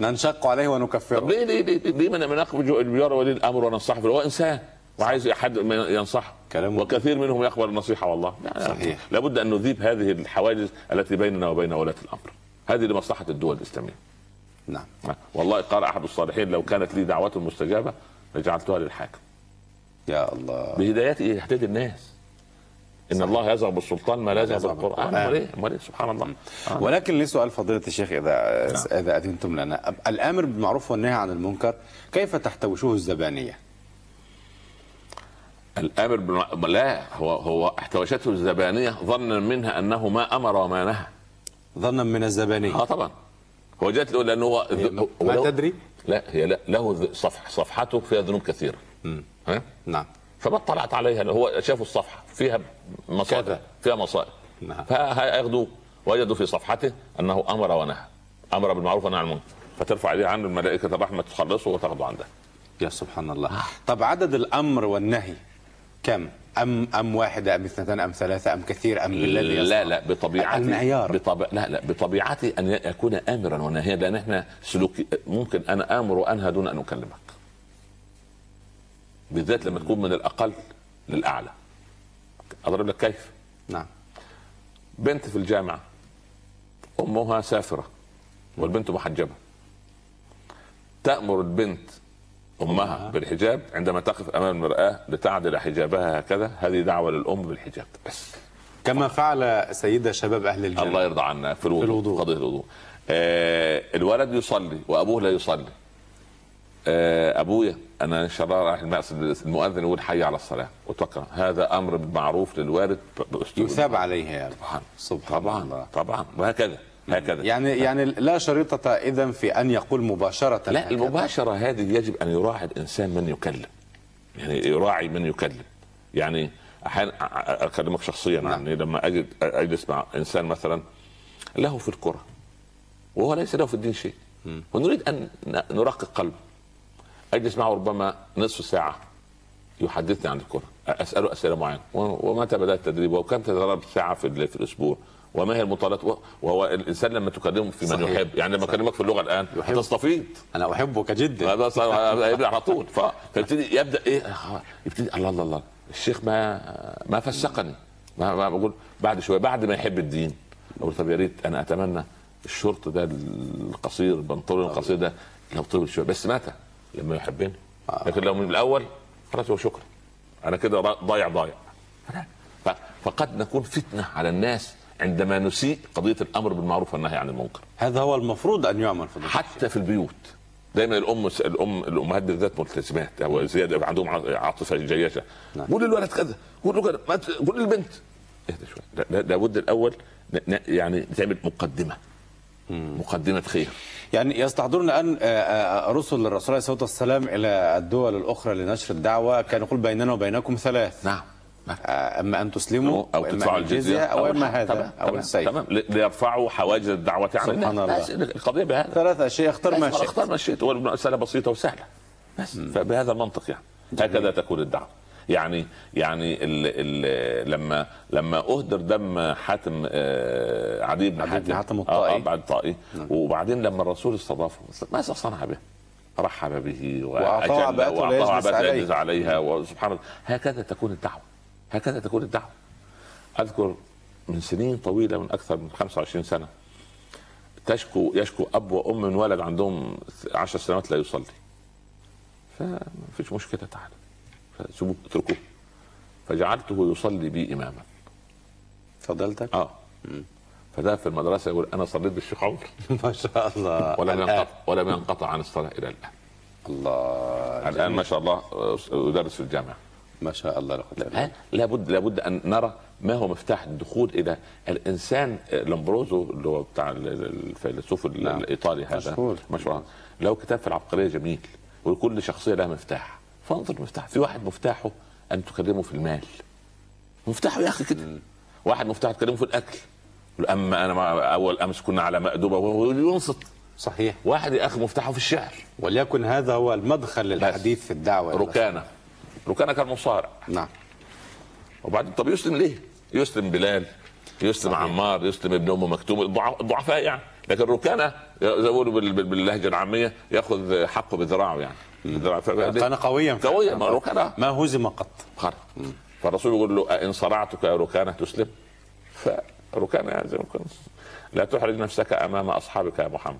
ننشق عليه طب ونكفره ليه ليه ليه, ليه ما ناخذ بجوار ولي الأمر وننصحه هو إنسان. وعايز حد ينصحه. كلام وكثير منهم يقبل النصيحة والله. لا، صحيح. لابد أن نذيب هذه الحواجز التي بيننا وبين ولاة الأمر. هذه لمصلحة الدول الإسلامية. نعم. والله قال أحد الصالحين لو كانت لي دعوة مستجابة لجعلتها للحاكم. يا الله. بهدايته يهتدي الناس. إن الله يزغ بالسلطان ما لا يزغ بالقرآن. امال إيه امال إيه سبحان الله. آه. ولكن لي سؤال فضيلة الشيخ إذا إذا أذنتم لنا. الآمر بالمعروف والنهي عن المنكر كيف تحتوشه الزبانية؟ الأمر بالم... لا هو هو احتوشته الزبانية ظنا منها أنه ما أمر وما نهى. ظنا من الزبانية. آه طبعا. هو جات له لأنه هو ما هو له- تدري؟ لا هي لا له صفح صفحته فيها ذنوب كثيرة. ها؟ نعم. فما اطلعت عليها هو شافوا الصفحة فيها مصائب كذا. فيها مصائب نعم. فهياخذوه وجدوا في صفحته أنه أمر ونهى. أمر بالمعروف ونهى عن المنكر. فترفع ايديها عنه الملائكة الرحمه تخلصه وتاخذه عندها يا سبحان الله. طب عدد الأمر والنهي كم؟ أم أم واحدة أم اثنتان أم ثلاثة أم كثير أم بالذي لا؟ لا بطبيعته المعيار. بطبع... لا لا بطبيعته أن يكون امرا ونهيا لأن إحنا سلوكي ممكن أنا آمر وانهى دون أن أكلمك بالذات لما تكون من الأقل للأعلى أضرب لك كيف نعم بنت في الجامعة أمها سافرة والبنت محجبة تأمر البنت أمها بالحجاب عندما تقف أمام المرآة لتعدل حجابها هكذا هذه دعوة للأم بالحجاب. بس. كما فعل سيدة شباب أهل الجنة. الله يرضى عنا في الوضوء, في الوضوء. قضية الوضوء. آه الولد يصلي وأبوه لا يصلي. آه أبويا أنا إن شاء الله رايح المؤذن يقول حي على الصلاة. وتوكل. هذا أمر بالمعروف للوالد ب- بأسلوب. يثاب عليه يا رب. طبعا سبحان طبعا الله. طبعا. وهكذا. هكذا. يعني يعني لا شريطة إذا في أن يقول مباشرة لا هكذا. المباشرة هذه يجب أن يراعي الإنسان من يكلم. يعني يراعي من يكلم. يعني أحيانا أكلمك شخصيا نعم. عني لما أجد أجلس مع إنسان مثلا له في الكرة وهو ليس له في الدين شيء. ونريد أن نرقق قلبه. أجلس معه ربما نصف ساعة يحدثني عن الكرة أسأله أسئلة معينة. ومتى بدأ التدريب؟ وكم تدرب ساعة في الأسبوع؟ وما هي المطالات؟ و- وهو الإنسان لما تكلمه في من صحيح. يحب يعني لما. أكلمك في اللغة الآن يحب. هتستفيض. أنا أحبك جدا. هذا هيبدأ على طول. فيبتدي يبدأ إيه؟ يبتدي الله الله الله. الشيخ ما ما فسقني. ما, ما بقول بعد شوية بعد ما يحب الدين أقول طب يا ريت أنا أتمنى الشورت ده القصير البنطلون القصير ده لو طول شوية. بس متى؟ لما يحبني. لكن لو من الأول خلاص هو شكرا. أنا كده ضايع ضايع. فقد نكون فتنة على الناس. عندما نسيء قضية الأمر بالمعروف والنهي عن المنكر. هذا هو المفروض أن يعمل فضيلة حتى في البيوت. دايما الأم الأم الأمهات بالذات ملتزمات. أو زيادة عندهم عاطفة جياشة. نعم. قول للولد كذا. قول له كذا. قول للبنت. اهدى شوي لا- لا- لابد الأول يعني تعمل مقدمة. مقدمة خير. يعني يستحضرون أن آه، آه، رسل الرسول عليه الصلاة والسلام إلى الدول الأخرى لنشر الدعوة. كان يقول بيننا وبينكم ثلاث. نعم. نعم. آه، أما أن تسلموا أو تدفعوا الجزية إما الحق. هذا تمام، تمام، السيف. تمام. ليرفعوا حواجز الدعوة عن سبحان. الله. القضية بهذا. ثلاث أشياء اختر ما شئت. اختار ما شئت. والمساله بسيطة وسهلة. بس. فبهذا المنطق يعني. هكذا تكون الدعوة. يعني يعني ال ال لما لما أهدر دم حاتم آه، عدي بن حاتم. حاتم آه، الطائي. آه، بعد الطائي. وبعدين لما الرسول استضافه ماذا صنع به؟ رحب به وأجله عباءته عليها. وسبحان الله. هكذا تكون الدعوة. هكذا تكون الدعوة. أذكر من سنين طويلة من أكثر من 25 سنة تشكو يشكو أب وأم من ولد عندهم 10 سنوات لا يصلي. فما فيش مشكلة تعالى. فسيبوه اتركوه. فجعلته يصلي بي إماما. فضلتك؟ آه. فده في المدرسة يقول أنا صليت بالشيخ عمر. *laughs* ما شاء الله. ولم. ينقطع ولم ينقطع عن الصلاة إلى الآن. الله. الآن ما شاء الله آه، يدرس في الجامعة. ما شاء الله لا بالله. ها؟ لابد لابد أن نرى ما هو مفتاح الدخول إلى الإنسان لومبروزو اللي هو بتاع ال- ال- الفيلسوف ال- نعم. الإيطالي هذا مشهور. مشهور. له كتاب في العبقرية جميل وكل شخصية لها مفتاح. فانظر المفتاح. في واحد مفتاحه أن تكلمه في المال. مفتاحه يا أخي كده. واحد مفتاحه تكلمه في الأكل. أما أنا أول أمس كنا على مأدبه وهو ينصت. صحيح. واحد يا أخي مفتاحه في الشعر. وليكن هذا هو المدخل للحديث في الدعوة إلى ركانة. ركانه كان مصارع. نعم. وبعدين طب يسلم ليه؟ يسلم بلال يسلم صحيح. عمار يسلم ابن ام مكتوم الضع- الضعفاء يعني. لكن بال- بال- باللهجة العامية ياخذ حقه بذراعه يعني. كان قويا. قويا. ما ركانه ما هزم قط. فالرسول يقول له أئن صرعتك يا ركانة تسلم. فركانه يعني زي ما كنا لا تحرج نفسك أمام أصحابك يا محمد.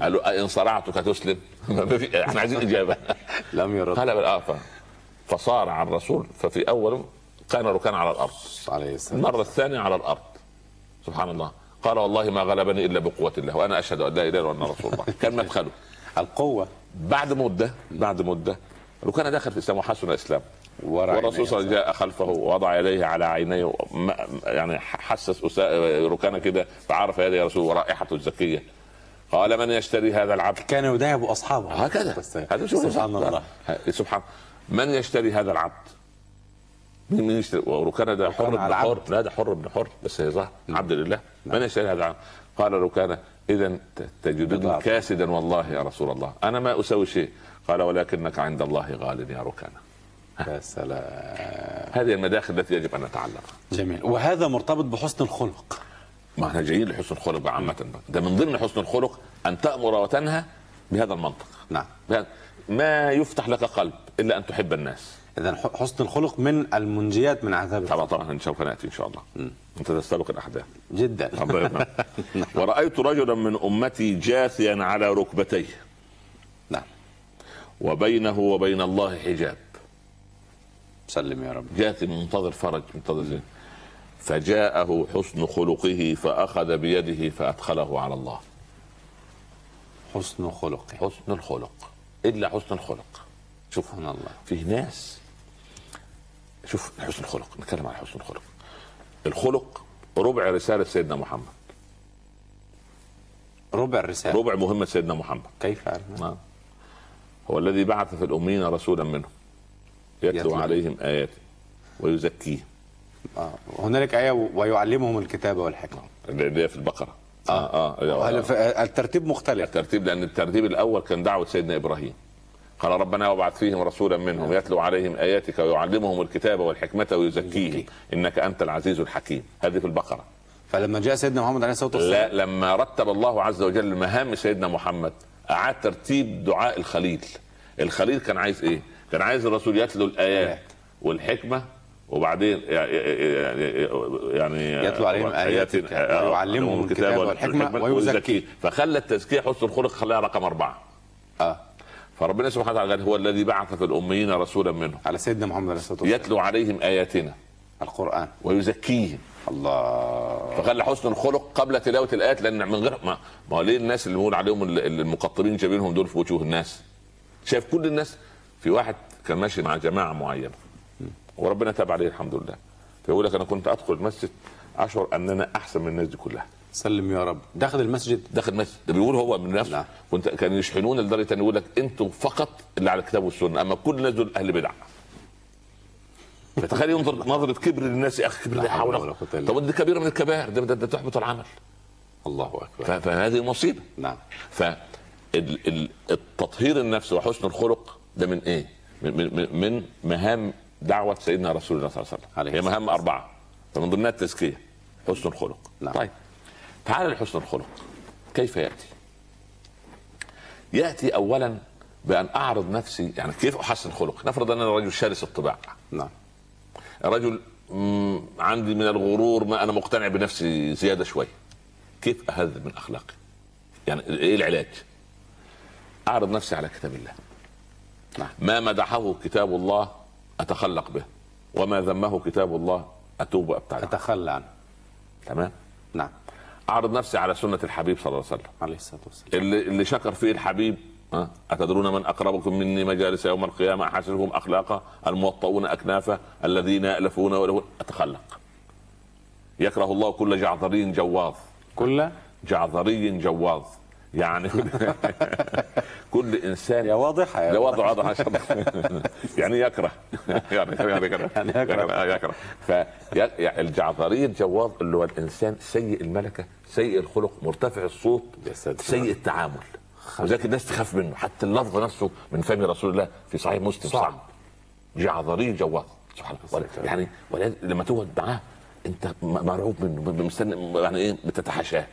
قال له أئن صرعتك تسلم. *laughs* إحنا عايزين إجابة. لم يرد. قال بل ف- فصارع الرسول ففي أول كان ركان على الأرض. عليه السلام المرة الثانية على الأرض. سبحان الله. قال والله ما غلبني إلا بقوة الله وأنا أشهد أن لا إله إلا الله رسول الله. كان مدخله. *laughs* القوة. بعد مدة بعد مدة ركان دخل في الإسلام وحسن الإسلام. ورع والرسول صلى الله عليه وسلم جاء خلفه ووضع يديه على عينيه يعني حسس ركانه كده فعرف يدي يا رسول ورائحته الزكية. قال من يشتري هذا العبد؟ كان يداعب أصحابه. هكذا. هذا سبحان الله. سبحان من يشتري هذا العبد؟ مين مين يشتري؟ وركانة ده حر ركانة بن على حر. لا ده حر بن حر بس هي ظهر عبد لله. من يشتري هذا العبد؟ قال ركانة إذا تجدني. كاسدا والله يا رسول الله أنا ما أسوي شيء. قال ولكنك عند الله غال يا ركانة. يا سلام. هذه المداخل التي يجب أن نتعلمها. جميل. وهذا مرتبط بحسن الخلق. ما إحنا جايين لحسن الخلق عامة. ده من ضمن حسن الخلق أن تأمر وتنهى بهذا المنطق. نعم. ما يفتح لك قلب إلا أن تحب الناس. إذا ح- حسن الخلق من المنجيات من عذاب طبعا. طبعا إن شاء الله ناتي إن شاء الله. أنت تستبق الأحداث. جدا. يرحمه. *laughs* ورأيت رجلا من أمتي جاثيا على ركبتيه. نعم. وبينه وبين الله حجاب. سلم يا رب. جاثي منتظر فرج منتظر زين. فجاءه حسن خلقه فأخذ بيده فأدخله على الله. حسن خلقه. حسن الخلق. إلا حسن الخلق. شوف سبحان الله فيه ناس شوف حسن الخلق نتكلم عن حسن الخلق. الخلق ربع رسالة سيدنا محمد. ربع الرسالة ربع مهمة سيدنا محمد. كيف؟ نعم هو الذي بعث في الأمين رسولا منهم. يتلو يتلو. عليهم آياته ويزكيهم. آه. هنالك آية ويعلمهم الكتابة والحكمة. اللي هي في البقرة. آه آه, آه. ف- الترتيب مختلف؟ الترتيب لأن الترتيب الأول كان دعوة سيدنا إبراهيم. قال ربنا وابعث فيهم رسولا منهم يتلو عليهم آياتك ويعلمهم الكتاب والحكمة ويزكيهم. إنك أنت العزيز الحكيم. هذه في البقرة. فلما جاء سيدنا محمد عليه الصلاة والسلام لا لما رتب الله عز وجل مهام سيدنا محمد أعاد ترتيب دعاء الخليل. الخليل كان عايز إيه؟ كان عايز الرسول يتلو الآيات والحكمة وبعدين يعني يتلو عليهم آياتك ويعلمهم الكتاب والحكمة ويزكيهم. فخلى التزكية حسن الخلق خلاها رقم أربعة. آه. فربنا سبحانه وتعالى قال هو الذي بعث في الأميين رسولا منهم. على سيدنا محمد عليه الصلاة والسلام. يتلو عليهم آياتنا. القرآن. ويزكيهم. الله. فخلى حسن الخلق قبل تلاوة الآيات لأن من غير ما, ما هو ليه الناس اللي بنقول عليهم ال- ال- المقطرين جايبينهم دول في وجوه الناس؟ شايف كل الناس؟ في واحد كان ماشي مع جماعة معينة. وربنا تاب عليه الحمد لله. فيقول لك أنا كنت أدخل المسجد اشعر أن أنا أحسن من الناس دي كلها. سلم يا رب. داخل المسجد؟ داخل مسجد ده بيقول هو من نفسه. نعم. كنت كانوا يشحنون لدرجة أن يقول لك أنتم فقط اللي على الكتاب والسنة أما كل الناس دول أهل بدع فتخيل ينظر نظرة كبر للناس يا أخي كبر لا حول ولا قوة طب دي كبيره من الكبائر ده, ده, ده تحبط العمل. الله أكبر. ف- فهذه مصيبة. نعم. فالتطهير النفس وحسن الخلق ده من إيه؟ من, من, من مهام دعوة سيدنا رسول الله صلى الله عليه وسلم. هي مهام أربعة فمن ضمنها التزكية حسن الخلق. نعم. طيب تعال لحسن الخلق. كيف يأتي؟ يأتي اولا بأن أعرض نفسي يعني كيف أحسن خلق؟ نفرض أن أنا رجل شرس الطباع نعم. رجل عندي من الغرور ما أنا مقتنع بنفسي زيادة شوي. كيف أهذب من أخلاقي؟ يعني إيه العلاج؟ أعرض نفسي على كتاب الله. نعم. ما مدحه كتاب الله أتخلق به. وما ذمه كتاب الله أتوب وأبتعد. عنه. أتخلى عنه. تمام؟ نعم. أعرض نفسي على سنة الحبيب صلى الله عليه وسلم. عليه الصلاة والسلام. اللي, اللي شكر فيه الحبيب؟ أتدرون من أقربكم مني مجالس يوم القيامة؟ أحسنهم أخلاقا الموطؤون أكنافا الذين يألفون ويلهون. أتخلق. يكره الله كل جعذري جواظ. كل جعذري جواظ. يعني. *laughs* كل إنسان يا واضحة يا واضح واضح يعني يكره. يعني يعني يكره. يعني يكره. يكره. فالجعذري الجواظ اللي هو الإنسان سيء الملكة سيء الخلق مرتفع الصوت. سيء التعامل. وذلك الناس تخاف منه. حتى اللفظ نفسه من فم رسول الله في صحيح مسلم صعب. جعذري جواظ سبحان الله. يعني ولذلك لما تقعد معاه انت مرعوب منه مستني يعني إيه بتتحاشاه.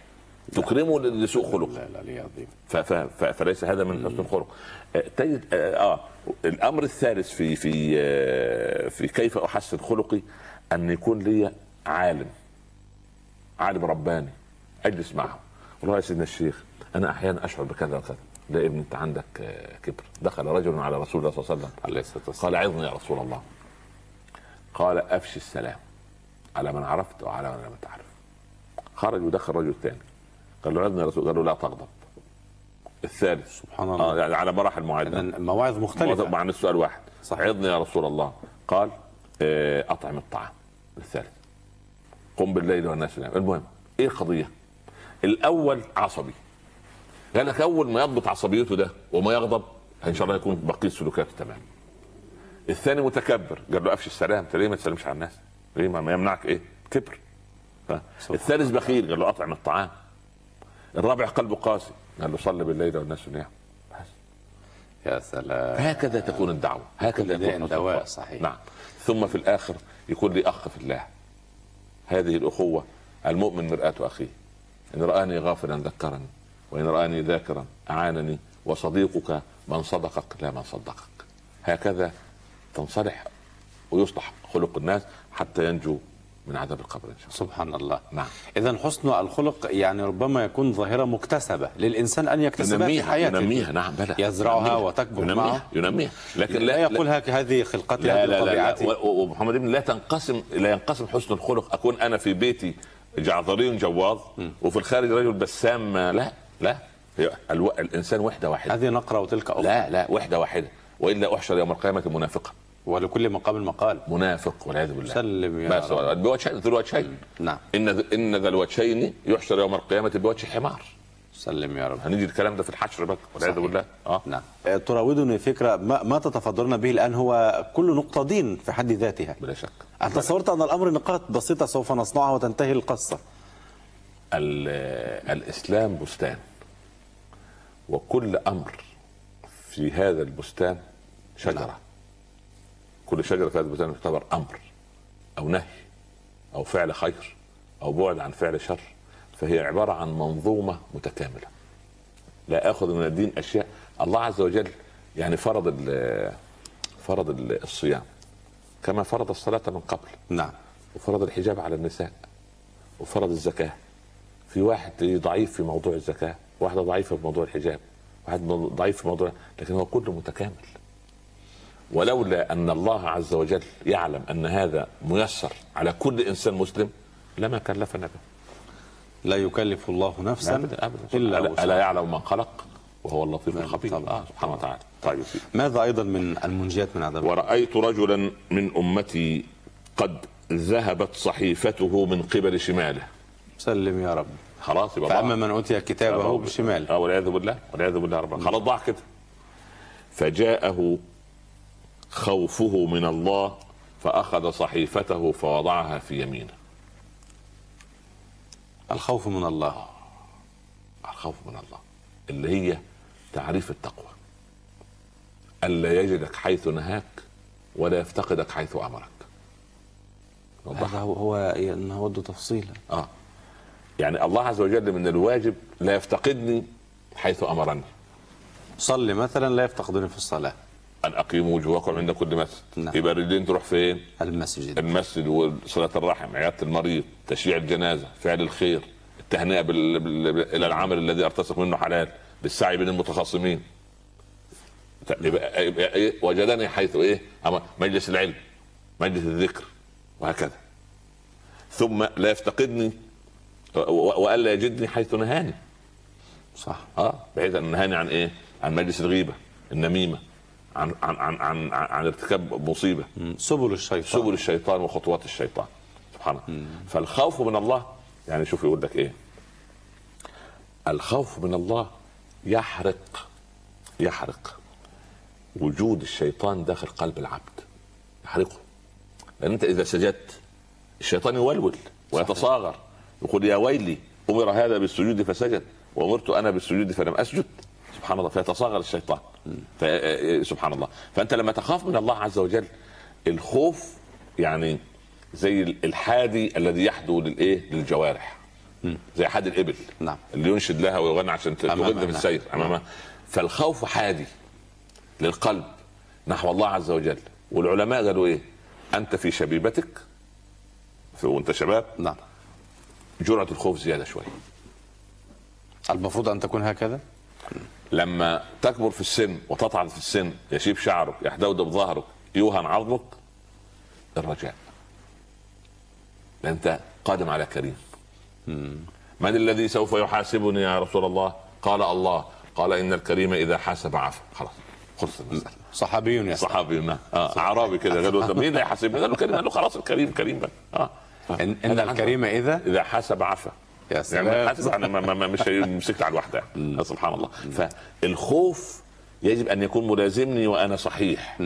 تكرمه لسوء خلق لا لا عظيم. فليس هذا من حسن الخلق آه، تجد آه آه، الأمر الثالث في في آه، في كيف أحسن خلقي أن يكون لي عالم عالم رباني أجلس معه والله يا سيدنا الشيخ أنا أحيانا أشعر بكذا وكذا لا يا ابني أنت عندك كبر. دخل رجل على رسول الله صلى الله عليه وسلم. عليه الصلاة والسلام. قال عظني يا رسول الله. قال أفشي السلام على من عرفت وعلى من لم تعرف. خرج ودخل رجل ثاني قال له عظني يا رسول قال له لا تغضب. الثالث. سبحان الله. آه يعني على مراحل معينة. مواعظ مختلفة. مع السؤال واحد. صحيح. عظني يا رسول الله. قال آه، أطعم الطعام. الثالث. قم بالليل والناس نيام المهم إيه القضية؟ الأول عصبي. قال لك أول ما يضبط عصبيته ده وما يغضب إن شاء الله يكون بقية سلوكاته تمام. الثاني متكبر. قال له أفشي السلام. انت ليه ما تسلمش على الناس؟ ليه ما يمنعك إيه؟ كبر. الثالث بخيل. قال له أطعم الطعام. الرابع قلبه قاسي. قال له صلي بالليل والناس نيام بس. يا سلام. هكذا تكون الدعوة. هكذا كل داء يكون دواء، الخلق. صحيح. نعم. ثم في الآخر يكون لي أخ في الله. هذه الأخوة المؤمن مرآة أخيه. إن رآني غافلا ذكرني وإن رآني ذاكرا أعانني وصديقك من صدقك لا من صدقك. هكذا تنصلح ويصلح خلق الناس حتى ينجو من عذاب القبر إن شاء الله. سبحان الله. نعم. اذا حسن الخلق يعني ربما يكون ظاهرة مكتسبة للإنسان أن يكتسبها في حياته. ينميها. نعم بلى. يزرعها ينميها. وتكبر ينميها معه. ينميها. لكن لا, لا, لا يقول هذه خلقتي لا لا لا, لا. و- ومحمد ابن لا تنقسم لا ينقسم حسن الخلق. أكون أنا في بيتي جعذري جواظ وفي الخارج رجل بسام. لا لا. الإنسان وحدة واحدة. هذه نقرة وتلك أخرى. لا لا وحدة واحدة. وإلا أحشر يوم القيامة منافقا. ولكل مقام مقال منافق والعياذ بالله. سلم يا بس رب. بوجهين ذو الوجهين. نعم. إن ذ- إن ذا الوجهين يحشر يوم القيامة بوجه حمار. سلم يا رب. هنيجي الكلام ده في الحشر بقى والعياذ. بالله. آه. نعم. آه، تراودني فكرة ما, ما تتفضلون به الآن هو كل نقطة دين في حد ذاتها. بلا شك. أنا تصورت أن الأمر نقاط بسيطة سوف نصنعها وتنتهي القصة؟ ال- الإسلام بستان. وكل أمر في هذا البستان شجرة. نعم. كل شجرة البستان تعتبر أمر أو نهي أو فعل خير أو بعد عن فعل شر فهي عبارة عن منظومة متكاملة. لا اخذ من الدين أشياء. الله عز وجل يعني فرض فرض ال- الصيام كما فرض الصلاة من قبل. نعم. وفرض الحجاب على النساء وفرض الزكاة. في واحد ضعيف في موضوع الزكاة واحدة ضعيفة في موضوع الحجاب واحد ضعيف في موضوع لكن هو كله متكامل. ولولا أن الله عز وجل يعلم أن هذا ميسر على كل إنسان مسلم لما كلفنا به لا يكلف الله نفسا أبدا أبدا وسعها. ألا يعلم من خلق وهو اللطيف نعم، الخبير. آه سبحانه وتعالى طيب. ماذا أيضا من المنجيات من عذاب؟ ورأيت رجلا من أمتي قد ذهبت صحيفته من قبل شماله سلم يا رب خلاص يبقى ضاع. من أوتي كتابه بشماله آه والعياذ بالله والعياذ بالله رب. خلاص ضاع كده فجاءه خوفه من الله فأخذ صحيفته فوضعها في يمينه. الخوف من الله الخوف من الله اللي هي تعريف التقوى. الا يجدك حيث نهاك ولا يفتقدك حيث أمرك. هذا. هو, هو نود تفصيلا آه. يعني الله عز وجل من الواجب لا يفتقدني حيث أمرني. صلي مثلا لا يفتقدني في الصلاة. أن اقيموا وجوهكم عند كل مسجد نعم. يبقى الرجلين تروح فين؟ المسجد المسجد وصلة الرحم عيادة المريض تشييع الجنازة فعل الخير التهنئة بال... بال... إلى العمل الذي أرتزق منه حلال بالسعي بين المتخاصمين يبقى, يبقى إيه؟ وجدني حيث إيه أما مجلس العلم مجلس الذكر وهكذا ثم لا يفتقدني و... و... وألا يجدني حيث نهاني صح آه بحيث أن نهاني عن إيه؟ عن مجلس الغيبة النميمة عن عن عن عن, عن ارتكاب مصيبة. سبل الشيطان. سبل الشيطان وخطوات الشيطان. سبحان الله. فالخوف من الله يعني شوف يقول لك إيه. الخوف من الله يحرق يحرق وجود الشيطان داخل قلب العبد. يحرقه. لأن أنت إذا سجدت الشيطان يولول ويتصاغر. يقول يا ويلي أمر هذا بالسجود فسجد وأمرت أنا بالسجود فلم أسجد. سبحان الله فيتصاغر الشيطان. ف- سبحان الله. فأنت لما تخاف من الله عز وجل الخوف يعني زي الحادي الذي يحدو للايه للجوارح. زي حادي الإبل. نعم. اللي ينشد لها ويغني عشان تغد في نعم. السير. أمامها. فالخوف حادي للقلب نحو الله عز وجل. والعلماء قالوا إيه؟ أنت في شبيبتك في- وأنت شباب. نعم. جرعه الخوف زيادة شوية المفروض أن تكون هكذا؟ لما تكبر في السن وتطعن في السن يشيب شعرك يحدودب ظهرك يوهن عظمك الرجاء. انت قادم على كريم. من الذي سوف يحاسبني يا رسول الله؟ قال الله. قال إن الكريم إذا حاسب عفا. خلاص. خلص المسألة. صحابي يسأل صحابي نعم. آه اعرابي كده قالوا طب مين اللي هيحاسبني؟ قال له كريم. قال له خلاص الكريم كريم. بقى آه. ان, إن الكريم إذا؟ إذا حاسب عفا. يا يعني سلام حاسب أنا ما ما ما مش مسكت على الواحده يعني. سبحان الله فالخوف يجب أن يكون ملازمني وأنا صحيح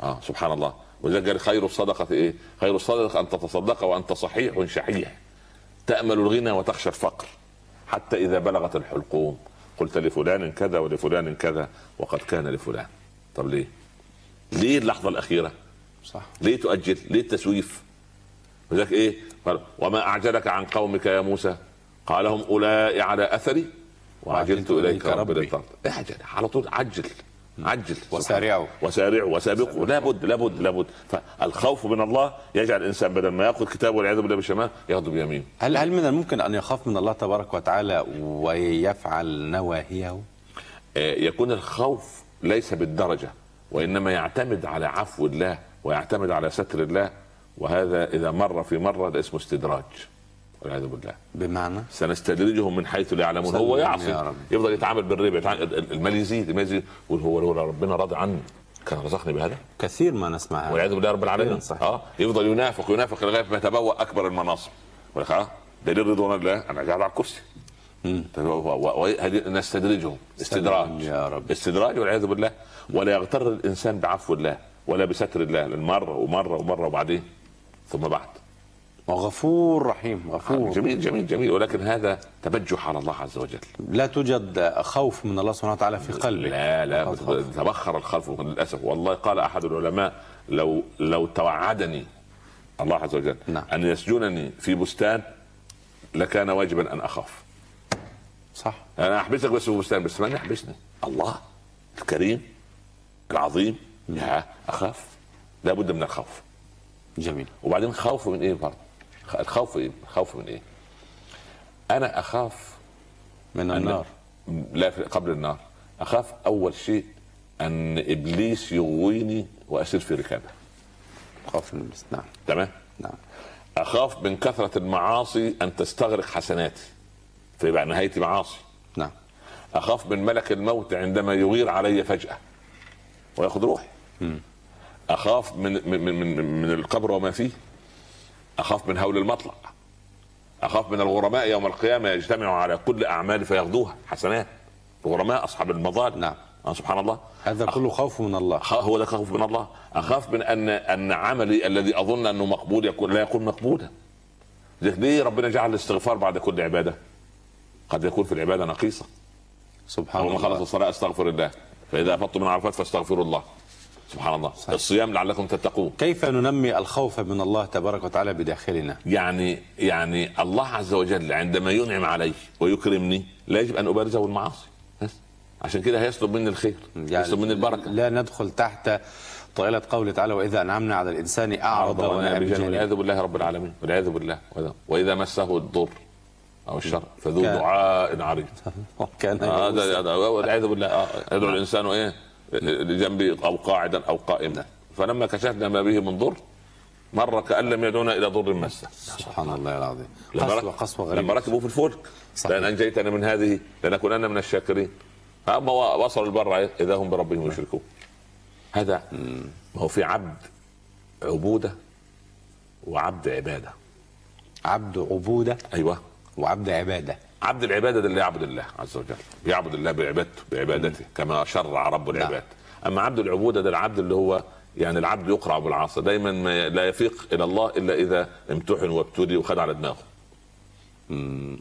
آه سبحان الله ولذلك قال خير الصدقة إيه؟ خير الصدقة أن تتصدق وأنت صحيح شحيح تأمل الغنى وتخشى الفقر حتى إذا بلغت الحلقوم قلت لفلان كذا ولفلان كذا وقد كان لفلان طب ليه؟ ليه اللحظة الأخيرة؟ صح ليه تؤجل؟ ليه التسويف؟ وذلك إيه؟ وما أعجلك عن قومك يا موسى؟ قال هم أولئك على أثري وعجلت إليك رب. لترضى اعجل على طول عجل عجل. وسارعوا. وسارعوا وسابقوا لابد لابد لابد فالخوف من الله يجعل الإنسان بدل ما يأخذ كتابه والعياذ بالله بالشمال ياخذه بيمينه. هل هل من الممكن أن يخاف من الله تبارك وتعالى ويفعل نواهيه؟ آه، يكون الخوف ليس بالدرجة وإنما يعتمد على عفو الله ويعتمد على ستر الله وهذا إذا مر في مرة ده اسمه استدراج. والعياذ بالله. بمعنى؟ سنستدرجهم من حيث لا يعلمون. هو يعصي. يا رب. يفضل يتعامل بالربا. يتعامل المال يزيد المال يزيد. يقول هو لولا ربنا راضي عني كان رزقني بهذا. كثير ما نسمع هذا. والعياذ بالله رب العالمين. صحيح. آه. يفضل ينافق ينافق لغاية ما يتبوأ أكبر المناصب. آه دليل رضوان الله. أنا قاعد على الكرسي. طيب، نستدرجهم استدراج. يا رب. استدراج والعياذ بالله. ولا يغتر الإنسان بعفو الله ولا بستر الله. مره ومره ومره وبعدين ثم بعد. وغفور رحيم غفور. جميل جميل جميل. ولكن هذا تبجح على الله عز وجل. لا توجد خوف من الله سبحانه وتعالى في قلبك. لا لا. تبخر الخلف للأسف. والله قال أحد العلماء لو لو توعدني الله عز وجل نعم. أن يسجنني في بستان لكان واجبا أن أخاف. صح. أنا أحبسك بس في بستان بس من يحبسني؟ الله الكريم العظيم. يا أخاف. لابد من الخوف. جميل. وبعدين خوف من إيه؟ برضه الخوف إيه؟ الخوف من إيه؟ أنا أخاف من النار. لا قبل النار. أخاف أول شيء أن إبليس يغويني وأسير في ركابة. خوف من الإبليس. نعم. تمام؟ نعم. أخاف من كثرة المعاصي أن تستغرق حسناتي. فيبقى نهايتي معاصي. نعم. أخاف من ملك الموت عندما يغير علي فجأة ويأخذ روحي. أخاف من من من, من القبر وما فيه. أخاف من هول المطلع. أخاف من الغرماء يوم القيامة يجتمعوا على كل اعمالي فياخذوها حسنات. الغرماء أصحاب المظالم نعم. آه سبحان الله. هذا كله خوف من الله. هو ده خوف من الله. أخاف من ان أن عملي الذي أظن أنه مقبول يكون لا يكون مقبولا. ليه ربنا جعل الاستغفار بعد كل عبادة؟ قد يكون في العبادة نقيصة. سبحان ما خلص الله الصلاة أستغفر الله. فإذا افضتم من عرفات فاستغفروا الله. سبحان الله. صحيح. الصيام لعلكم تتقون. كيف ننمي الخوف من الله تبارك وتعالى بداخلنا؟ يعني يعني الله عز وجل عندما ينعم علي ويكرمني لا يجب أن ابارزه بالمعاصي عشان كده هيطلب مني الخير يطلب مني البركة. لا ندخل تحت طائلة قوله تعالى وإذا أنعمنا على الإنسان أعرض ونأى بجانبه والعياذ بالله رب العالمين. والعياذ بالله. وإذا- وإذا مسه الضر أو الشر فذو كان- دعاء عريض. *laughs* يئوسا. هذا والعياذ بالله. آه، يدعو الإنسان إيه؟ لجنبي أو قاعدا أو قائما. فلما كشفنا ما به من ضر مر كأن لم يدعونا إلى ضر مسه سبحان الله العظيم. لما قسوة رك- قسوة لما ركبوا في الفلك. لأن أنجيتنا من هذه لنكونن من الشاكرين. اما وصلوا البر إذا هم بربهم يشركون. هذا ما هو في عبد عبودة وعبد عبادة. عبد عبودة أيوه. وعبد عبادة. عبد العبادة ده اللي يعبد الله عز وجل. يعبد الله بعبادته بعبادته كما شرع رب نعم. العباد. أما عبد العبودة ده العبد اللي هو يعني العبد يقرع بالعصا دايما ما لا يفيق إلى الله إلا إذا امتحن وابتلي وخد على دماغه.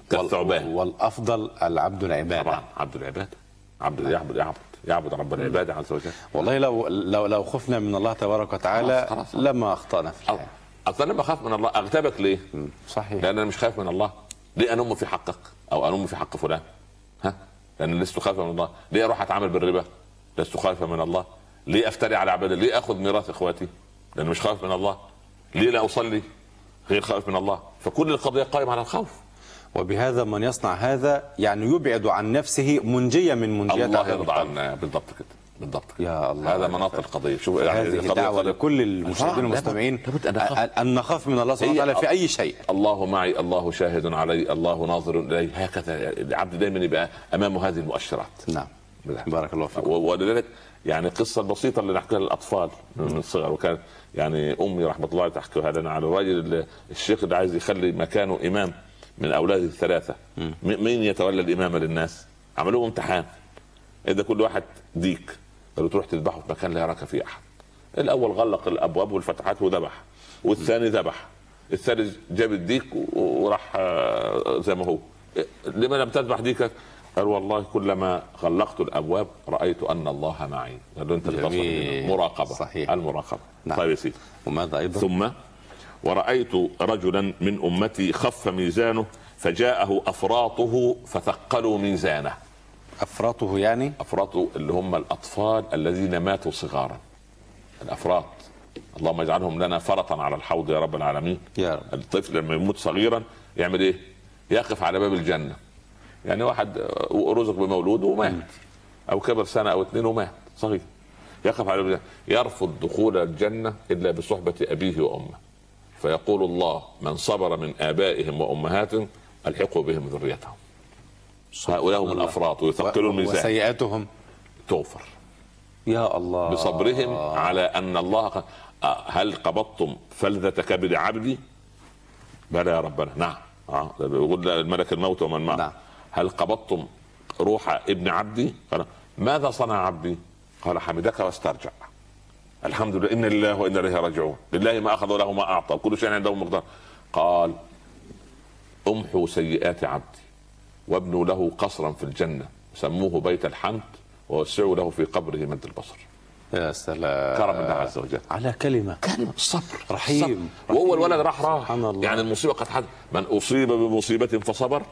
كالثعبان والأفضل العبد العبادة. طبعا عبد العبادة. عبد يعبد يعبد. يعبد رب العباد عز وجل. والله لو لو لو خفنا من الله تبارك وتعالى خلاص، خلاص. لما أخطأنا في الحياة. أصلا لما أخاف من الله أغتابك ليه؟ صحيح. لأن أنا مش خايف من الله. ليه؟ انم في حقك. أو انم في حق فلان. ها؟ لأن لست خايفا من الله. ليه أروح أتعامل بالربا؟ لست خايفا من الله. ليه أفتري على عبادة؟ ليه آخذ ميراث إخواتي؟ لأن مش خايف من الله. ليه لا أصلي غير خائف من الله؟ فكل القضية قائمة على الخوف. وبهذا من يصنع هذا يعني يبعد عن نفسه منجية من منجيات الله يرضى. عنا بالضبط كده. بالضبط. يا الله. هذا مناط القضية. شوف يعني هذه دعوة قضية- لكل المشاهدين والمستمعين. أن نخاف. من الله سبحانه وتعالى في أي شيء. الله معي الله شاهد علي الله ناظر الي هكذا العبد دائما يبقى امامه هذه المؤشرات. نعم. بالله. بارك الله فيك. ولذلك يعني القصة البسيطه اللي نحكيها للأطفال من الصغر. وكان يعني أمي رحمة الله تحكيها لنا على الراجل اللي الشيخ اللي عايز يخلي مكانه إمام من أولاده الثلاثة. مين يتولى الإمامة للناس؟ عملوه امتحان. إذا كل واحد ديك. قالوا تروح تذبحه في مكان لا يراك فيه أحد. الأول غلق الأبواب والفتحات وذبح والثاني ذبح. الثالث جاب الديك وراح آه، زي ما هو. لما لم تذبح ديكك؟ قال والله كلما غلقت الأبواب رأيت أن الله معي. قال له أنت. مراقبه صحيح. المراقبة. نعم. طيب يا سيدي. وماذا أيضا؟ ثم ورأيت رجلا من أمتي خف ميزانه فجاءه أفراطه فثقلوا ميزانه. أفراطه يعني؟ أفراطه اللي هم الأطفال الذين ماتوا صغارا. الأفراط. اللهم اجعلهم لنا فرطا على الحوض يا رب العالمين. يا رب. الطفل لما يموت صغيرا يعمل إيه؟ يقف على باب الجنة. يعني واحد آه، رزق بمولود ومات. أو كبر سنة أو اثنين ومات. صغير. يقف على باب الجنة. يرفض دخول الجنة إلا بصحبة أبيه وأمه. فيقول الله من صبر من آبائهم وأمهاتهم ألحقوا بهم ذريتهم. هؤلاء هم الله. الأفراط ويثقلوا الميزان وسيئاتهم؟ تغفر يا الله. بصبرهم على أن الله آه، هل قبضتم فلذة كبد عبدي؟ بلى يا ربنا. نعم. آه ده بيقول الملك الموت ومن معه. نعم. هل قبضتم روح ابن عبدي؟ قال ماذا صنع عبدي؟ قال حمدك واسترجع. الحمد لله. إن لله وأنا إليه راجعون. لله ما أخذ وله ما أعطى. كل شيء عنده مقدار. قال امحوا سيئات عبدي. وابنوا له قصرا في الجنة. سموه بيت الحمد ووسعوا له في قبره مد البصر. يا سلام. كرم الله عز وجل. على كلمة. كلمة الصبر رحيم. وهو. الولد راح راح. يعني المصيبة قد حدث من أصيب بمصيبة فصبر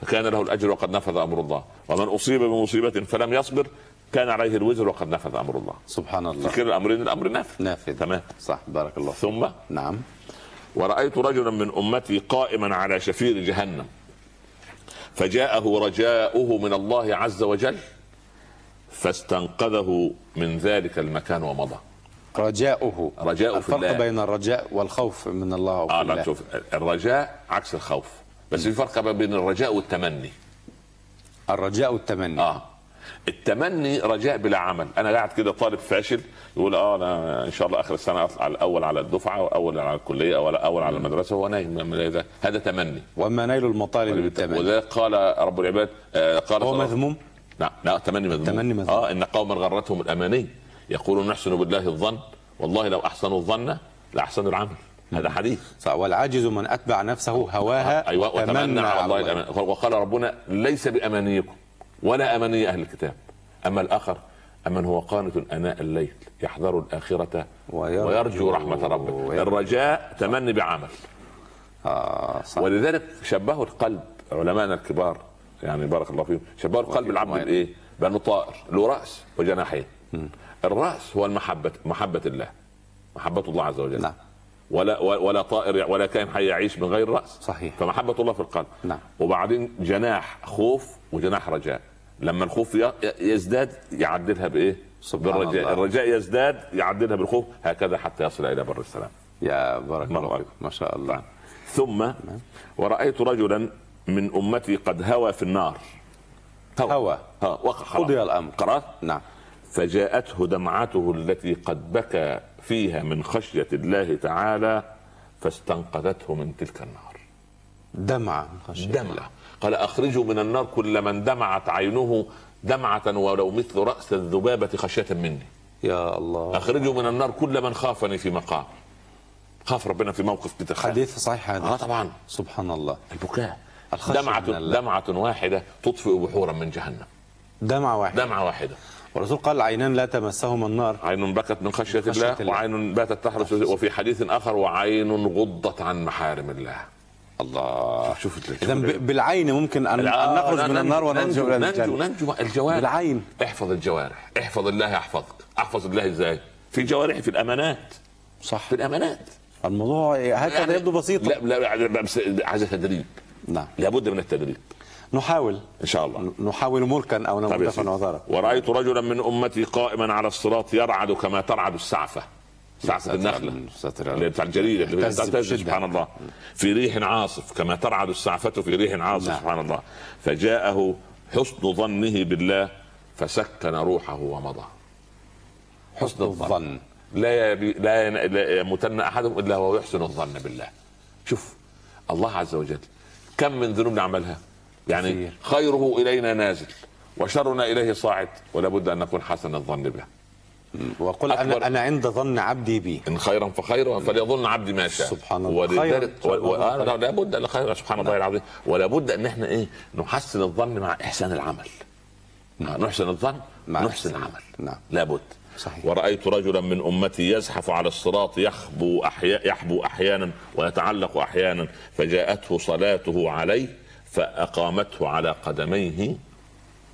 فكان له الأجر وقد نفذ أمر الله. ومن أصيب بمصيبة فلم يصبر كان عليه الوزر وقد نفذ أمر الله. سبحان الله. فكر الأمرين الأمر نافذ. نافذ. تمام. صح. بارك الله ثم نعم. ورأيت رجلا من أمتي قائما على شفير جهنم. فجاءه رجاؤه من الله عز وجل فاستنقذه من ذلك المكان ومضى. رجاؤه. رجاؤه في الفرق الله. بين الرجاء والخوف من الله أو في آه لا الله. شوف الرجاء عكس الخوف. بس في فرق بين الرجاء والتمني. الرجاء والتمني. آه. التمني رجاء بلا عمل. أنا قاعد كده طالب فاشل يقول آه أنا إن شاء الله آخر السنة أطلع الأول على الدفعة واول على الكلية أو أول على المدرسة وهو نايم. هذا تمني. وما نيل المطالب بالتمني. وذلك قال رب العباد آه قال هو مذموم؟ لا لا تمني مذموم. تمني مذموم. آه إن قوما غرتهم الأماني. يقولون نحسن بالله الظن. والله لو أحسنوا الظن لأحسنوا العمل. هذا حديث. صح والعاجز من أتبع نفسه هواها أيوه وتمنى على الله وقال ربنا ليس بأمانيكم. ولا اماني أهل الكتاب أما الآخر أمن هو قانت أناء الليل يحذر الآخرة ويرجو- ويرجو رحمة ربه ويرجو. الرجاء تمني بعمل آه صح ولذلك شبهوا القلب علماءنا الكبار يعني بارك الله فيهم شبهوا القلب العبد. بإيه؟ بأنه طائر له رأس وجناحين الرأس هو المحبة محبة الله محبة الله عز وجل نعم. ولا ولا طائر ولا كائن حي يعيش من غير رأس. صحيح. فمحبة الله في القلب. نعم. وبعدين جناح خوف وجناح رجاء. لما الخوف يزداد يعدلها بإيه؟ سبحان بالرجاء. الله. الرجاء يزداد يعدلها بالخوف. هكذا حتى يصل إلى بر السلام. يا بارك الله فيك. ما شاء الله. ثم ورأيت رجلا من أمتي قد هوى في النار. هوى. ها وقع. قضي الأمر. قرأت؟ نعم. فجاءته دمعته التي قد بكى فيها من خشية الله تعالى فاستنقذته من تلك النار. دمعة من خشية الله. دمعة قال أخرجوا من النار كل من دمعت عينه دمعة ولو مثل رأس الذبابة خشية مني. يا الله. أخرجوا من النار كل من خافني في مقام. خاف ربنا في موقف بتخاف حديث صحيح هذا. آه طبعا. سبحان الله. البكاء. دمعة. دمعة واحدة تطفئ بحورا من جهنم. دمعة واحدة. دمعة واحدة. والرسول قال عينان لا تمسهما النار. عين بكت من خشية, خشية الله, الله. وعين باتت تحرس وفي حديث آخر وعين غضت عن محارم الله. الله. شوف اذا بالعين ممكن ان, أن نخرج من النار ونرجع إلى ننجو الجنه ننجو الجوارح. بالعين. احفظ الجوارح. احفظ الله يحفظك احفظ الله إزاي؟ في الجوارح في الأمانات. صح. في الأمانات. الموضوع هكذا يعني- يبدو بسيطا. لا لا عايز تدريب. نعم. لابد من التدريب. نحاول. إن شاء الله. نحاول ملكا أو طيب نموذجا سيدي. وزارا ورأيت رجلا من أمتي قائما على الصراط يرعد كما ترعد السعفة. سعفة النخلة. اللي بتاع الجريدة اللي. سبحان الله. في ريح عاصف كما ترعد السعفة في ريح عاصف نعم. سبحان الله. فجاءه حسن ظنه بالله فسكن روحه ومضى. حسن الظن. لا يبي لا, ين- لا يموتن أحدهم إلا وهو يحسن الظن بالله. شوف الله عز وجل كم من ذنوب نعملها؟ يعني كثير. خيره إلينا نازل وشرنا إليه صاعد ولا بد أن نكون حسن الظن به وقل أنا أنا عند ظن عبدي بي إن خيرا فخير فليظن عبدي ما شاء سبحان الله. ولذلك خير. و... و... آه لا بد لخير سبحان الله العظيم ولا بد أن إحنا إيه نحسن الظن مع إحسان العمل نحسن الظن مع نحسن. العمل نعم. لابد صحيح. ورأيت رجلا من أمتي يزحف على الصراط يخبو أحيا يحبو أحيانا ويتعلق أحيانا فجاءته صلاته عليه فأقامته على قدميه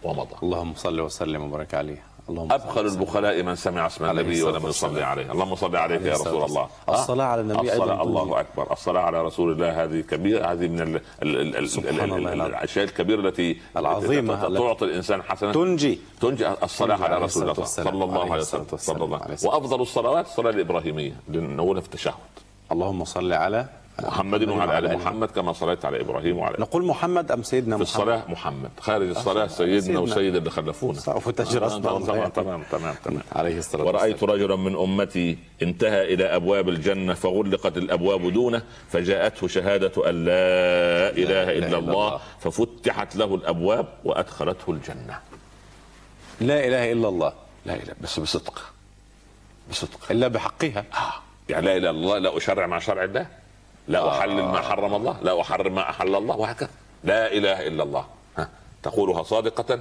ومضى اللهم صل وسلم وبارك عليه اللهم وسلم. البخلاء من سمع اسم النبي ولم يصلي. عليه اللهم صل عليك يا رسول الله الصلاة على النبي الصلاة. الله أكبر الصلاة على رسول الله هذه كبيرة هذه من ال- ال- ال- سبحان ال- الله ال- العظيم. الأشياء الكبيرة التي التي تعطي الإنسان حسنة تنجي تنجي الصلاة تنجي على رسول الله. صلى الله عليه وسلم. صلى الله وأفضل الصلوات الصلاة الإبراهيمية لنقولها في التشهد اللهم صل على محمد وعلى آل محمد كما صليت على إبراهيم وعلى نقول محمد أم سيدنا في محمد الصلاة محمد؟ خارج الصلاة سيدنا سيدنا. وسيد اللي خلفونا. وفي التشهير أصلاً. تمام تمام تمام تمام. عليه الصلاة ورأيت رجلا من أمتي انتهى إلى أبواب الجنة فغلقت الأبواب دونه فجاءته شهادة أن لا إله إلا الله. ففتحت له الأبواب وأدخلته الجنة. لا إله إلا الله. لا إله بس بصدق. بصدق. إلا بحقها. آه. يعني لا إله إلا الله لا أشرع مع شرع الله. لا أحلل ما حرم الله لا أحرم ما أحل الله وهكذا لا إله إلا الله ها. تقولها صادقة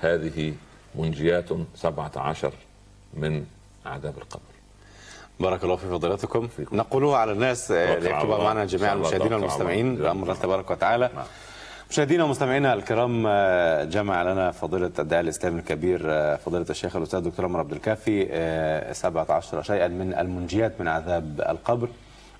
هذه منجيات سبعة عشر من عذاب القبر بارك الله في فضيلتكم نقولها على الناس آه، ليكتبها. معنا جميع المشاهدين والمستمعين. بأمر الله تبارك وتعالى نعم. مشاهدينا ومستمعينا الكرام آه، جمع لنا فضيلة الداعي الإسلامي الكبير آه، فضيلة الشيخ الأستاذ دكتور عمر عبد الكافي آه، 17 شيئا من المنجيات من عذاب القبر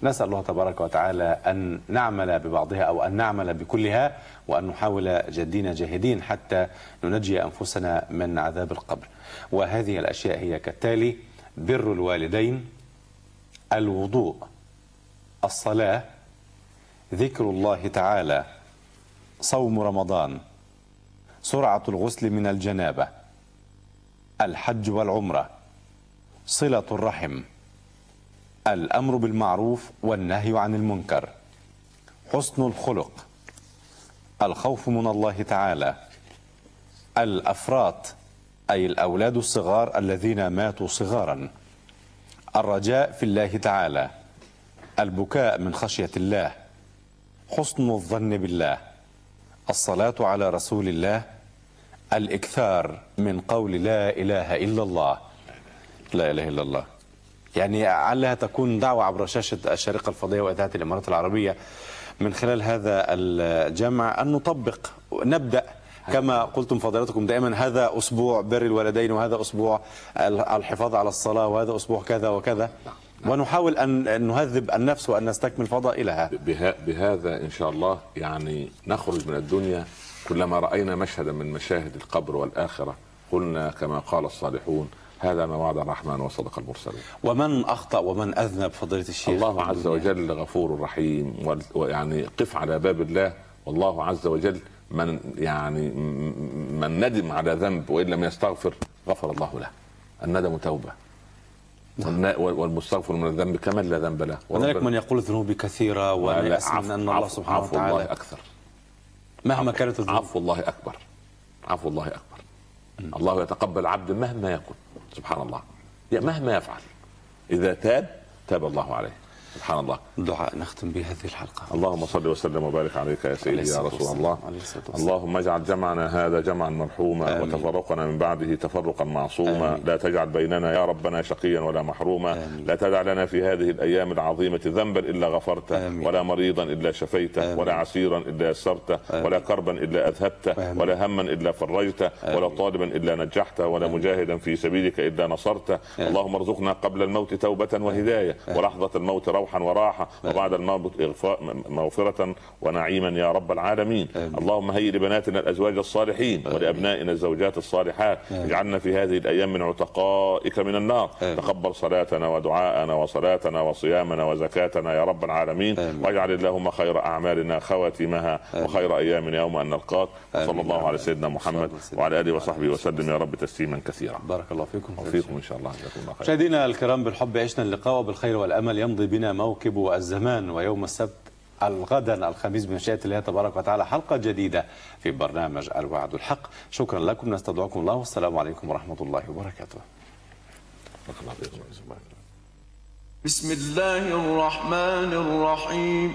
نسأل الله تبارك وتعالى أن نعمل ببعضها أو أن نعمل بكلها وأن نحاول جادين جاهدين حتى ننجي أنفسنا من عذاب القبر. وهذه الأشياء هي كالتالي بر الوالدين الوضوء الصلاة ذكر الله تعالى صوم رمضان سرعة الغسل من الجنابة الحج والعمرة صلة الرحم. الأمر بالمعروف والنهي عن المنكر. حسن الخلق. الخوف من الله تعالى. الأفراط أي الأولاد الصغار الذين ماتوا صغارا. الرجاء في الله تعالى. البكاء من خشية الله. حسن الظن بالله. الصلاة على رسول الله. الإكثار من قول لا إله إلا الله. لا إله إلا الله. يعني علها تكون دعوة عبر شاشة الشارقة الفضية وإذاعة الإمارات العربية من خلال هذا الجمع أن نطبق نبدأ كما قلتم فضيلتكم دائما هذا أسبوع بر الوالدين وهذا أسبوع الحفاظ على الصلاة وهذا أسبوع كذا وكذا. ونحاول أن نهذب النفس وأن نستكمل فضائلها بها بهذا إن شاء الله يعني نخرج من الدنيا كلما رأينا مشهدا من مشاهد القبر والآخرة قلنا كما قال الصالحون هذا ما وعد الرحمن وصدق المرسلون ومن أخطأ ومن أذنب فضيلة الشيخ الله عز وجل غفور رحيم ويعني قف على باب الله. والله عز وجل من يعني من ندم على ذنب وإن لم يستغفر غفر الله له. الندم توبة. والمستغفر من الذنب كمن لا ذنب له. هنالك من يقول ذنوبي كثيرة وأنا أن الله سبحانه عفو وتعالى الله أكثر. مهما كانت الذنوب. عفو الله أكبر. عفو الله أكبر. الله يتقبل عبد مهما يكن. سبحان الله. مهما يفعل. إذا تاب تاب الله عليه. سبحان الله دعاء نختم به هذه الحلقة اللهم صل وسلم وبارك عليك يا سيدي يا رسول الله اللهم اجعل جمعنا هذا جمعا مرحوما. وتفرقنا من بعده تفرقا معصوما. لا تجعل بيننا يا ربنا شقيا ولا محروما. لا تدع لنا في هذه الأيام العظيمة ذنبا إلا غفرته. ولا مريضا إلا شفيته. ولا عسيرا إلا يسرته. ولا كربا إلا أذهبته. ولا هما إلا فرجته. ولا طالبا إلا نجحته ولا. مجاهدا في سبيلك إلا نصرته. اللهم ارزقنا قبل الموت توبة وهداية. ولحظة الموت روحا وراحة وبعد الموت مغفرة ونعيما يا رب العالمين. اللهم هيئ لبناتنا الأزواج الصالحين آمين. ولأبنائنا الزوجات الصالحات. اجعلنا في هذه الأيام من عتقائك من النار. تقبل صلاتنا ودعاءنا وصلاتنا وصيامنا وزكاتنا يا رب العالمين. واجعل اللهم خير أعمالنا خواتمها وخير أيامنا يوم أن نلقاك. وصلى الله على سيدنا محمد وعلى آله وصحبه وسلم يا رب تسليما كثيرا. بارك الله فيكم. وفيكم إن شاء الله. جزاكم الله خير مشاهدينا الكرام بالحب عشنا اللقاء وبالخير والأمل. يمضي بنا موكب الزمان ويوم السبت الغدا الخميس بمشيئة الله تبارك وتعالى حلقة جديدة في برنامج الوعد الحق. شكرا لكم نستودعكم الله. والسلام عليكم ورحمة الله وبركاته. بسم الله الرحمن الرحيم.